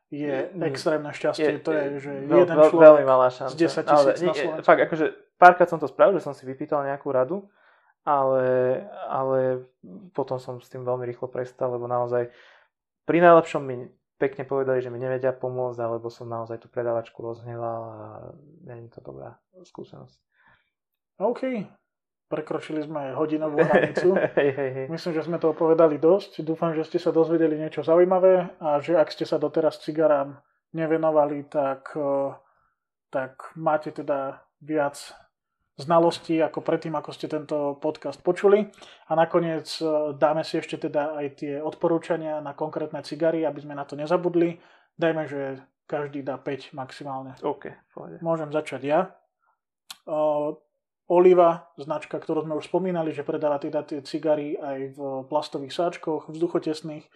je mm, extrémne šťastie. Je, to je, že veľ, jeden človek veľmi malá šanca. z 10 tisíc na Slovensku. Fakt, akože párkrát som to spravil, že som si vypýtal nejakú radu, ale, ale potom som s tým veľmi rýchlo prestal, lebo naozaj pri najlepšom mi pekne povedali, že mi nevedia pomôcť, alebo som naozaj tú predávačku rozhneval a není to dobrá skúsenosť. OK, prekročili sme hodinovú hranicu. Myslím, že sme to povedali dosť. Dúfam, že ste sa dozvedeli niečo zaujímavé a že ak ste sa doteraz cigarám nevenovali, tak, eh, tak máte teda viac znalostí ako predtým, ako ste tento podcast počuli. A nakoniec eh, dáme si ešte teda aj tie odporúčania na konkrétne cigary, aby sme na to nezabudli. Dajme, že každý dá 5 maximálne. OK, Môžem začať ja. Eh, Oliva, značka, ktorú sme už spomínali, že predáva teda tie cigary aj v plastových sáčkoch, vzduchotesných,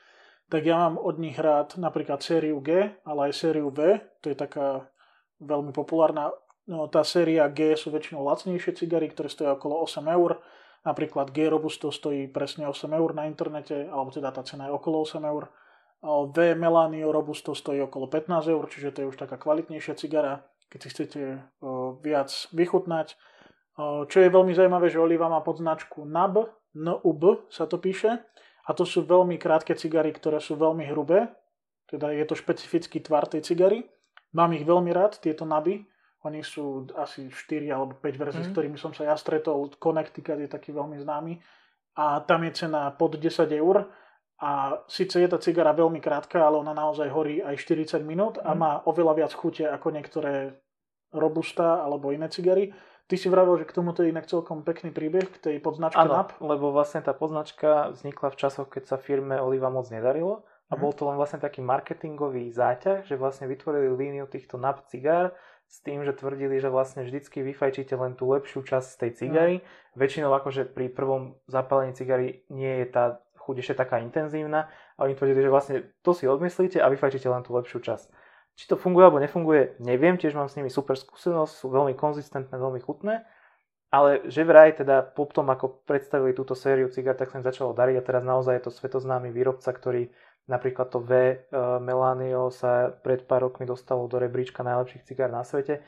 tak ja mám od nich rád napríklad sériu G, ale aj sériu V, to je taká veľmi populárna. No, tá séria G sú väčšinou lacnejšie cigary, ktoré stojí okolo 8 eur. Napríklad G Robusto stojí presne 8 eur na internete, alebo teda tá cena je okolo 8 eur. V Melanio Robusto stojí okolo 15 eur, čiže to je už taká kvalitnejšia cigara, keď si chcete viac vychutnať čo je veľmi zaujímavé, že Oliva má podznačku NAB, NUB sa to píše. A to sú veľmi krátke cigary, ktoré sú veľmi hrubé. Teda je to špecifický tvar tej cigary. Mám ich veľmi rád, tieto NABy. Oni sú asi 4 alebo 5 verzií, mm. s ktorými som sa ja stretol. Connecticut je taký veľmi známy. A tam je cena pod 10 eur. A síce je tá cigara veľmi krátka, ale ona naozaj horí aj 40 minút a mm. má oveľa viac chute ako niektoré Robusta alebo iné cigary. Ty si vravel, že k tomuto je inak celkom pekný príbeh, k tej podznačke ano, NAP. lebo vlastne tá podznačka vznikla v časoch, keď sa firme Oliva moc nedarilo a mm. bol to len vlastne taký marketingový záťah, že vlastne vytvorili líniu týchto NAP cigár s tým, že tvrdili, že vlastne vždycky vyfajčíte len tú lepšiu časť tej cigary. Mm. Väčšinou akože pri prvom zapálení cigary nie je tá chuť ešte taká intenzívna a oni tvrdili, že vlastne to si odmyslíte a vyfajčíte len tú lepšiu časť. Či to funguje alebo nefunguje, neviem, tiež mám s nimi super skúsenosť, sú veľmi konzistentné, veľmi chutné, ale že vraj teda po tom, ako predstavili túto sériu cigár, tak sa im začalo dariť a teraz naozaj je to svetoznámy výrobca, ktorý napríklad to V uh, Melanio sa pred pár rokmi dostalo do rebríčka najlepších cigár na svete.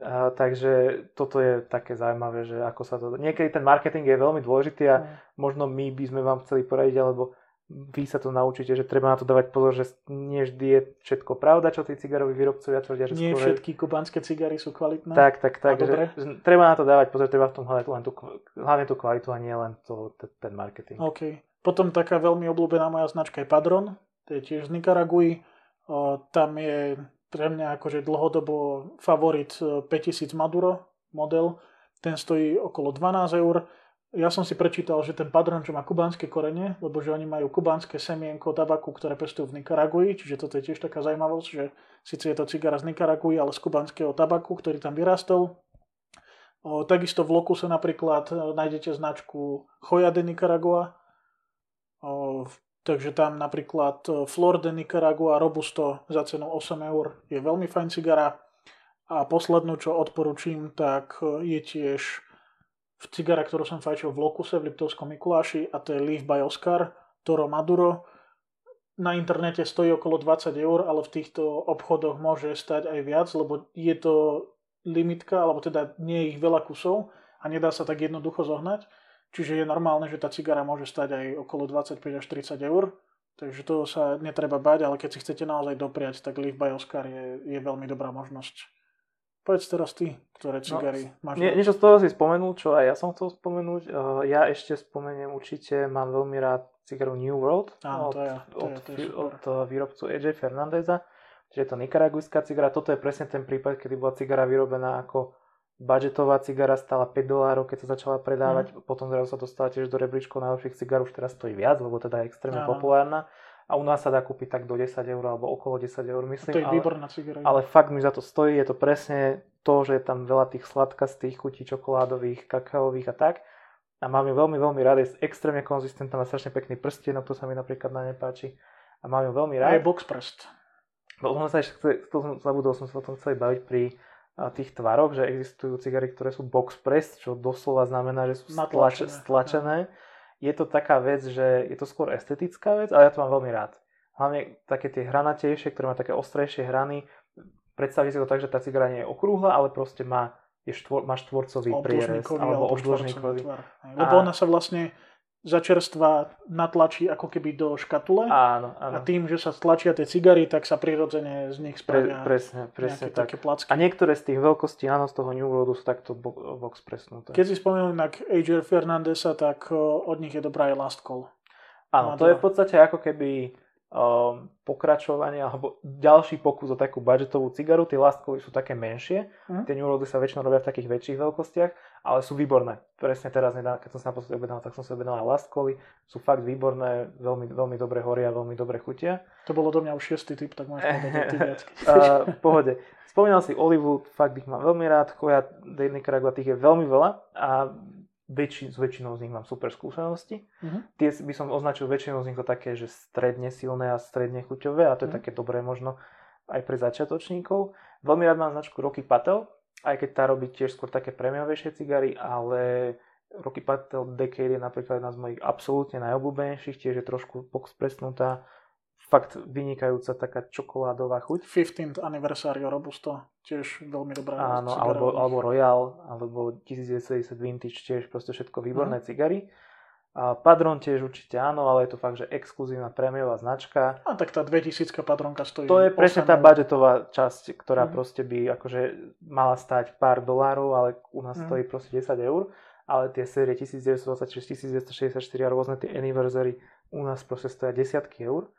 Uh, takže toto je také zaujímavé, že ako sa to... Niekedy ten marketing je veľmi dôležitý a mm. možno my by sme vám chceli poradiť, alebo vy sa to naučíte, že treba na to dávať pozor, že nie vždy je všetko pravda, čo tí cigaroví výrobcovia tvrdia. Že nie skôr... všetky kubanské cigary sú kvalitné. Tak, tak, tak. Že, že treba na to dávať pozor, treba v tom hľadať len tú, hlavne tú kvalitu a nie len to, ten marketing. OK. Potom taká veľmi obľúbená moja značka je Padron, to je tiež z Nikaraguji. Tam je pre mňa akože dlhodobo favorit 5000 e, Maduro model. Ten stojí okolo 12 eur ja som si prečítal, že ten padron, čo má kubánske korene, lebo že oni majú kubánske semienko tabaku, ktoré pestujú v Nikaragui, čiže toto je tiež taká zaujímavosť, že síce je to cigara z Nikaragui, ale z kubánskeho tabaku, ktorý tam vyrastol. O, takisto v Lokuse napríklad e, nájdete značku Joya de Nicaragua, o, takže tam napríklad e, Flor de Nicaragua Robusto za cenu 8 eur je veľmi fajn cigara. A poslednú, čo odporúčim, tak e, je tiež cigara, ktorú som fajčil v Lokuse v Liptovskom Mikuláši a to je Leaf by Oscar Toro Maduro. Na internete stojí okolo 20 eur, ale v týchto obchodoch môže stať aj viac, lebo je to limitka, alebo teda nie je ich veľa kusov a nedá sa tak jednoducho zohnať. Čiže je normálne, že tá cigara môže stať aj okolo 25 až 30 eur. Takže to sa netreba bať, ale keď si chcete naozaj dopriať, tak Leaf by Oscar je, je veľmi dobrá možnosť. Povedz teraz ty, ktoré cigary no, máš. Nie, niečo z toho si spomenul, čo aj ja som chcel spomenúť. Uh, ja ešte spomeniem určite, mám veľmi rád cigaru New World Áno, od, to je, to od, je, to je od, od výrobcu AJ Fernandeza. Čiže je to nikaragujská cigara. Toto je presne ten prípad, kedy bola cigara vyrobená ako budgetová cigara stála 5 dolárov, keď sa začala predávať, mm. potom zrazu sa dostala tiež do rebríčkov najlepších cigár, už teraz stojí viac, lebo teda je extrémne Áno. populárna a u nás sa dá kúpiť tak do 10 eur alebo okolo 10 eur, myslím. To je výborná cigareta. Ale fakt mi za to stojí, je to presne to, že je tam veľa tých sladkastých chutí čokoládových, kakaových a tak. A mám ju veľmi, veľmi rád, je extrémne konzistentná, má strašne pekný prstienok, to sa mi napríklad na ne páči. A mám ju veľmi rád. A je box prst. Bo som sa ešte, to som, zabudol som sa o tom chceli baviť pri tých tvaroch, že existujú cigary, ktoré sú box press, čo doslova znamená, že sú stlačené. stlačené je to taká vec, že je to skôr estetická vec, ale ja to mám veľmi rád. Hlavne také tie hranatejšie, ktoré má také ostrejšie hrany. Predstavte si to tak, že tá cigara nie je okrúhla, ale proste má, je štvor, má štvorcový prierez alebo obdĺžnikový. Lebo ona sa vlastne za čerstva natlačí ako keby do škatule. Áno, áno. A tým, že sa stlačia tie cigary, tak sa prirodzene z nich spravia Pre, presne, presne tak. také placky. A niektoré z tých veľkostí, áno, z toho New Worldu sú takto box presnuté. Keď si spomenul na AJ Fernandesa, tak od nich je dobrá aj Last Call. Áno, to je v podstate ako keby um, pokračovanie alebo ďalší pokus o takú budgetovú cigaru. Tie lastkovy sú také menšie, mm. tie New sa väčšinou robia v takých väčších veľkostiach, ale sú výborné. Presne teraz, keď som sa naposledy objednal, tak som sa objednal aj lastkovy. Sú fakt výborné, veľmi, veľmi dobre horia, veľmi dobre chutia. To bolo do mňa už šiestý typ, tak môžeš povedať uh, pohode. Spomínal si olivu, fakt ich mám veľmi rád, Daily Nicaragua, tých je veľmi veľa a väčši, s väčšinou z nich mám super skúsenosti. Uh-huh. Tie by som označil väčšinou z nich to také, že stredne silné a stredne chuťové a to uh-huh. je mhm. také dobré možno aj pre začiatočníkov. Veľmi rád mám značku Rocky Patel, aj keď tá robí tiež skôr také prémiovejšie cigary, ale Rocky Patel Decade je napríklad jedna z mojich absolútne najobľúbenejších, tiež je trošku presnutá fakt vynikajúca taká čokoládová chuť. 15th Anniversario Robusto, tiež veľmi dobrá. Áno, alebo, alebo Royal, alebo 1970 Vintage, tiež proste všetko výborné mm. cigary. A Padron tiež určite áno, ale je to fakt, že exkluzívna prémiová značka. A tak tá 2000 Padronka stojí To je presne tá budgetová časť, ktorá mm. proste by akože mala stať pár dolárov, ale u nás mm. stojí proste 10 eur. Ale tie série 1926, 1964 a rôzne tie anniversary u nás proste stoja desiatky eur.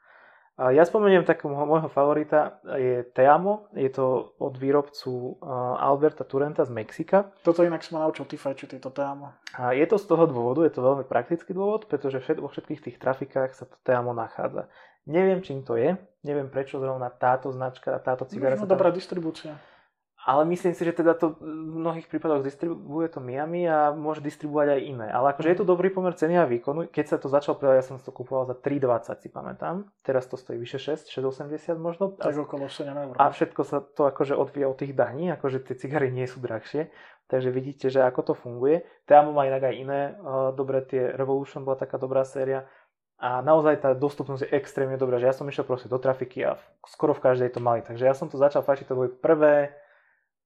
Ja spomeniem takého môjho favorita, je Teamo, je to od výrobcu Alberta Turenta z Mexika. Toto inak som naučil ty fajčiť, tieto Teamo. A je to z toho dôvodu, je to veľmi praktický dôvod, pretože vo všetkých tých trafikách sa to Teamo nachádza. Neviem, čím to je, neviem prečo zrovna táto značka, táto cigara. No, dobrá distribúcia. Ale myslím si, že teda to v mnohých prípadoch distribuje to Miami a môže distribuovať aj iné. Ale akože je to dobrý pomer ceny a výkonu. Keď sa to začalo predať, ja som to kupoval za 3,20 si pamätám. Teraz to stojí vyše 6, 6,80 možno. Tak okolo 7 eur. A všetko sa to akože odvíja od tých daní, akože tie cigary nie sú drahšie. Takže vidíte, že ako to funguje. Teamo má inak aj iné. Dobre, tie Revolution bola taká dobrá séria. A naozaj tá dostupnosť je extrémne dobrá, že ja som išiel proste do trafiky a skoro v každej to mali. Takže ja som to začal fačiť, to boli prvé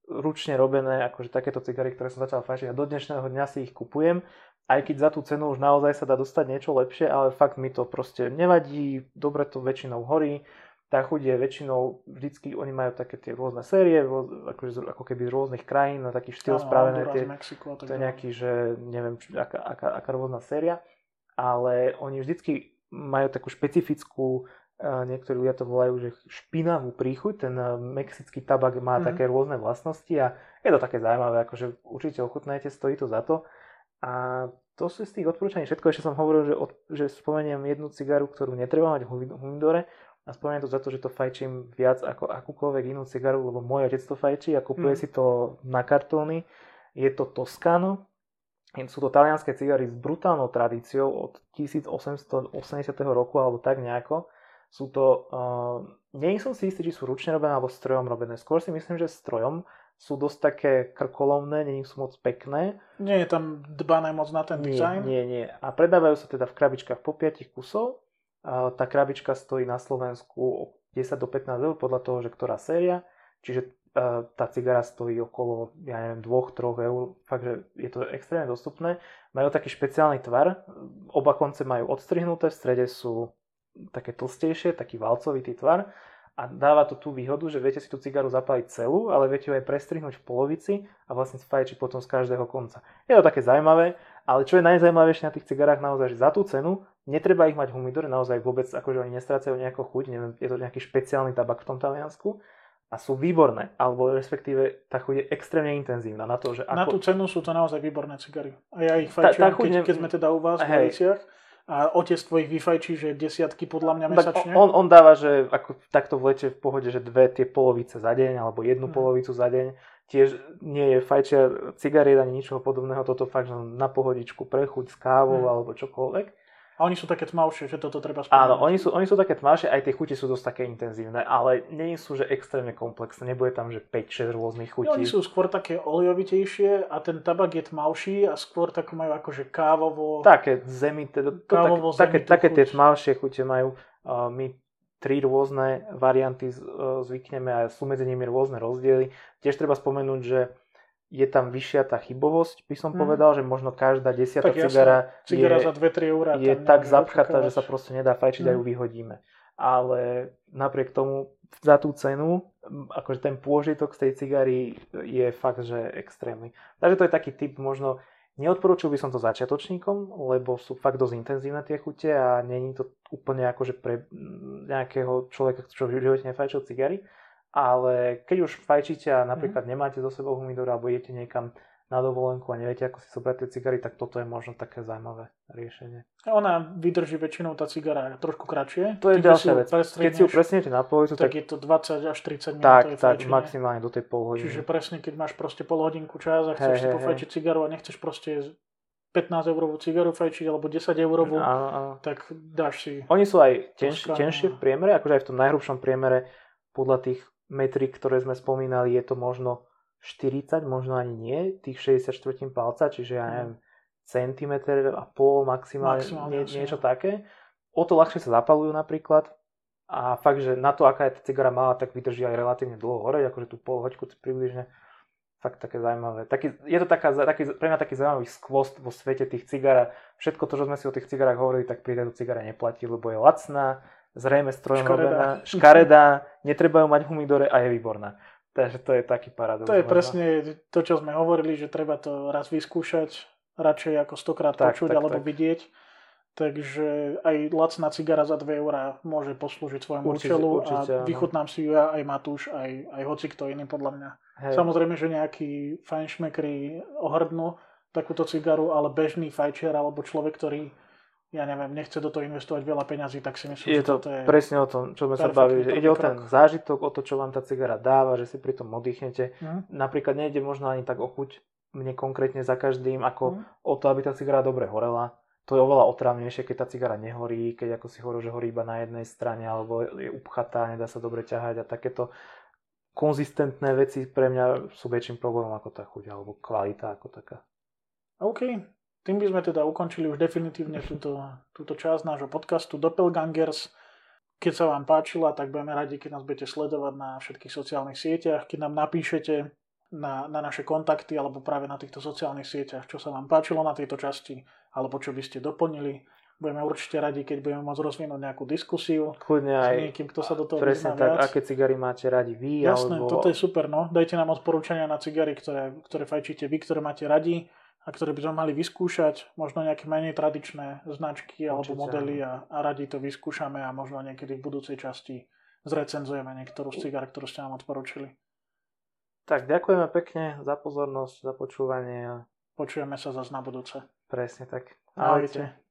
ručne robené, akože takéto cigary, ktoré som začal fajčiť a do dnešného dňa si ich kupujem, aj keď za tú cenu už naozaj sa dá dostať niečo lepšie, ale fakt mi to proste nevadí, dobre to väčšinou horí, tá chuť je väčšinou, vždycky oni majú také tie rôzne série, akože, ako keby z rôznych krajín, na taký štýl no, spravené, tie, Mexico, to je nejaký, že neviem, aká, aká, aká rôzna séria, ale oni vždycky majú takú špecifickú niektorí ľudia to volajú, že špinavú príchuť, ten eh, mexický tabak má mm-hmm. také rôzne vlastnosti a je to také zaujímavé, akože určite ochutnajte, stojí to za to. A to sú z tých odporúčaní všetko, ešte som hovoril, že, od, že spomeniem jednu cigaru, ktorú netreba mať v humidore a spomeniem to za to, že to fajčím viac ako akúkoľvek inú cigaru, lebo môj otec to fajčí a kupuje mm. si to na kartóny. Je to Toscano, sú to talianské cigary s brutálnou tradíciou od 1880 roku alebo tak nejako sú to, uh, nie som si istý, či sú ručne robené alebo strojom robené. Skôr si myslím, že strojom sú dosť také krkolovné, nie sú moc pekné. Nie je tam dbané moc na ten nie, dizajn? Nie, nie. A predávajú sa teda v krabičkách po 5 kusov. Uh, tá krabička stojí na Slovensku 10 do 15 eur podľa toho, že ktorá séria. Čiže uh, tá cigara stojí okolo, ja neviem, 2-3 eur. Fakt, že je to extrémne dostupné. Majú taký špeciálny tvar. Oba konce majú odstrihnuté, v strede sú také tlstejšie, taký valcovitý tvar a dáva to tú výhodu, že viete si tú cigaru zapáliť celú, ale viete ju aj prestrihnúť v polovici a vlastne spájať potom z každého konca. Je to také zaujímavé, ale čo je najzaujímavejšie na tých cigarách naozaj, že za tú cenu netreba ich mať v humidore, naozaj vôbec akože oni nestrácajú nejakú chuť, neviem, je to nejaký špeciálny tabak v tom Taliansku a sú výborné, alebo respektíve tá chuť je extrémne intenzívna na to, že ako... Na tú cenu sú to naozaj výborné cigary. A ja ich fajčujem, keď, ne... keď sme teda u vás v a otec tvojich vyfajčí, že desiatky podľa mňa mesačne? on, on dáva, že ako takto v lete v pohode, že dve tie polovice za deň alebo jednu hmm. polovicu za deň. Tiež nie je fajčia cigariet ani ničoho podobného, toto fakt, že na pohodičku prechuť s kávou hmm. alebo čokoľvek. A oni sú také tmavšie, že toto treba spomenúť. Áno, oni sú, oni sú také tmavšie, aj tie chute sú dosť také intenzívne, ale nie sú, že extrémne komplexné, nebude tam, že 5-6 rôznych chutí. oni sú skôr také olejovitejšie a ten tabak je tmavší a skôr takú majú akože kávovo... Také zemi, teda, kávovo tak, také, také tie tmavšie chute majú. Uh, my tri rôzne varianty uh, zvykneme a sú medzi nimi rôzne rozdiely. Tiež treba spomenúť, že je tam vyššia tá chybovosť, by som hmm. povedal, že možno každá desiatá tak cigara, cigara je, za 2-3 eurá je tak zapchatá, že sa proste nedá fajčiť hmm. a ju mhm. vyhodíme. Ale napriek tomu za tú cenu, akože ten pôžitok z tej cigary je fakt, že extrémny. Takže to je taký typ možno Neodporúčil by som to začiatočníkom, lebo sú fakt dosť intenzívne tie chute a není to úplne akože pre nejakého človeka, čo v živote nefajčil cigary. Ale keď už fajčíte a napríklad mm. nemáte zo sebou humidor alebo idete niekam na dovolenku a neviete, ako si zobrať tie cigary, tak toto je možno také zaujímavé riešenie. Ona vydrží väčšinou tá cigara trošku kratšie. To je ďalšia vec. Keď si ju presnete na polovicu, tak, tak je to 20 až 30 minút. Tak, tak, maximálne do tej pol hodiny. Čiže presne, keď máš proste pol hodinku čas a chceš hey, si pofajčiť cigaru a nechceš proste 15 eurovú cigaru fajčiť alebo 10 eurovú, áno, áno. tak dáš si... Oni sú aj tenš, tenšie v priemere, akože aj v tom najhrubšom priemere podľa tých metrik, ktoré sme spomínali, je to možno 40, možno ani nie, tých 64 palca, čiže ja mhm. neviem, centimeter a pol maximálne, maximálne nie, niečo také. O to ľahšie sa zapalujú napríklad. A fakt, že na to, aká je tá cigara malá, tak vydrží aj relatívne dlho hore, akože tú pol hoďku približne. Fakt také zaujímavé. Taký, je to taká, taký, pre mňa taký zaujímavý skvost vo svete tých cigár. Všetko to, čo sme si o tých cigarách hovorili, tak pri tejto cigare neplatí, lebo je lacná, zrejme strojom robená, škaredá, netreba ju mať humidore a je výborná. Takže to je taký paradox. To je možno. presne to, čo sme hovorili, že treba to raz vyskúšať, radšej ako stokrát tak, počuť tak, alebo tak. vidieť. Takže aj lacná cigara za 2 eurá môže poslúžiť svojmu určite, účelu určite, a vychutnám si ju ja, aj Matúš, aj, aj hoci kto iný podľa mňa. Hej. Samozrejme, že nejakí fajnšmekri ohrdnú takúto cigaru, ale bežný fajčiar alebo človek, ktorý ja neviem, nechce do toho investovať veľa peňazí, tak si myslím, je to, že to je presne o tom, čo sme sa bavili, že ide o ten zážitok, o to, čo vám tá cigara dáva, že si pri tom oddychnete. Mm. Napríklad nejde možno ani tak o chuť mne konkrétne za každým, ako mm. o to, aby tá cigara dobre horela. To je oveľa otravnejšie, keď tá cigara nehorí, keď ako si hovorí, že horí iba na jednej strane, alebo je upchatá, nedá sa dobre ťahať a takéto konzistentné veci pre mňa sú väčším problémom ako tá chuť, alebo kvalita ako taká. OK, tým by sme teda ukončili už definitívne túto, túto časť nášho podcastu Doppelgangers. Keď sa vám páčila, tak budeme radi, keď nás budete sledovať na všetkých sociálnych sieťach, keď nám napíšete na, na naše kontakty alebo práve na týchto sociálnych sieťach, čo sa vám páčilo na tejto časti alebo čo by ste doplnili. Budeme určite radi, keď budeme môcť rozvinúť nejakú diskusiu Kľudne aj, s niekým, kto sa do toho Presne tak, viac. aké cigary máte radi vy. Jasné, alebo... toto je super, no. Dajte nám odporúčania na cigary, ktoré, ktoré fajčíte vy, ktoré máte radi a ktoré by sme mali vyskúšať, možno nejaké menej tradičné značky alebo Určite, modely a, a radi to vyskúšame a možno niekedy v budúcej časti zrecenzujeme niektorú z cigar, ktorú ste nám odporučili. Tak ďakujeme pekne za pozornosť, za počúvanie. Počujeme sa zase na budúce. Presne tak. Ahojte. Ahojte.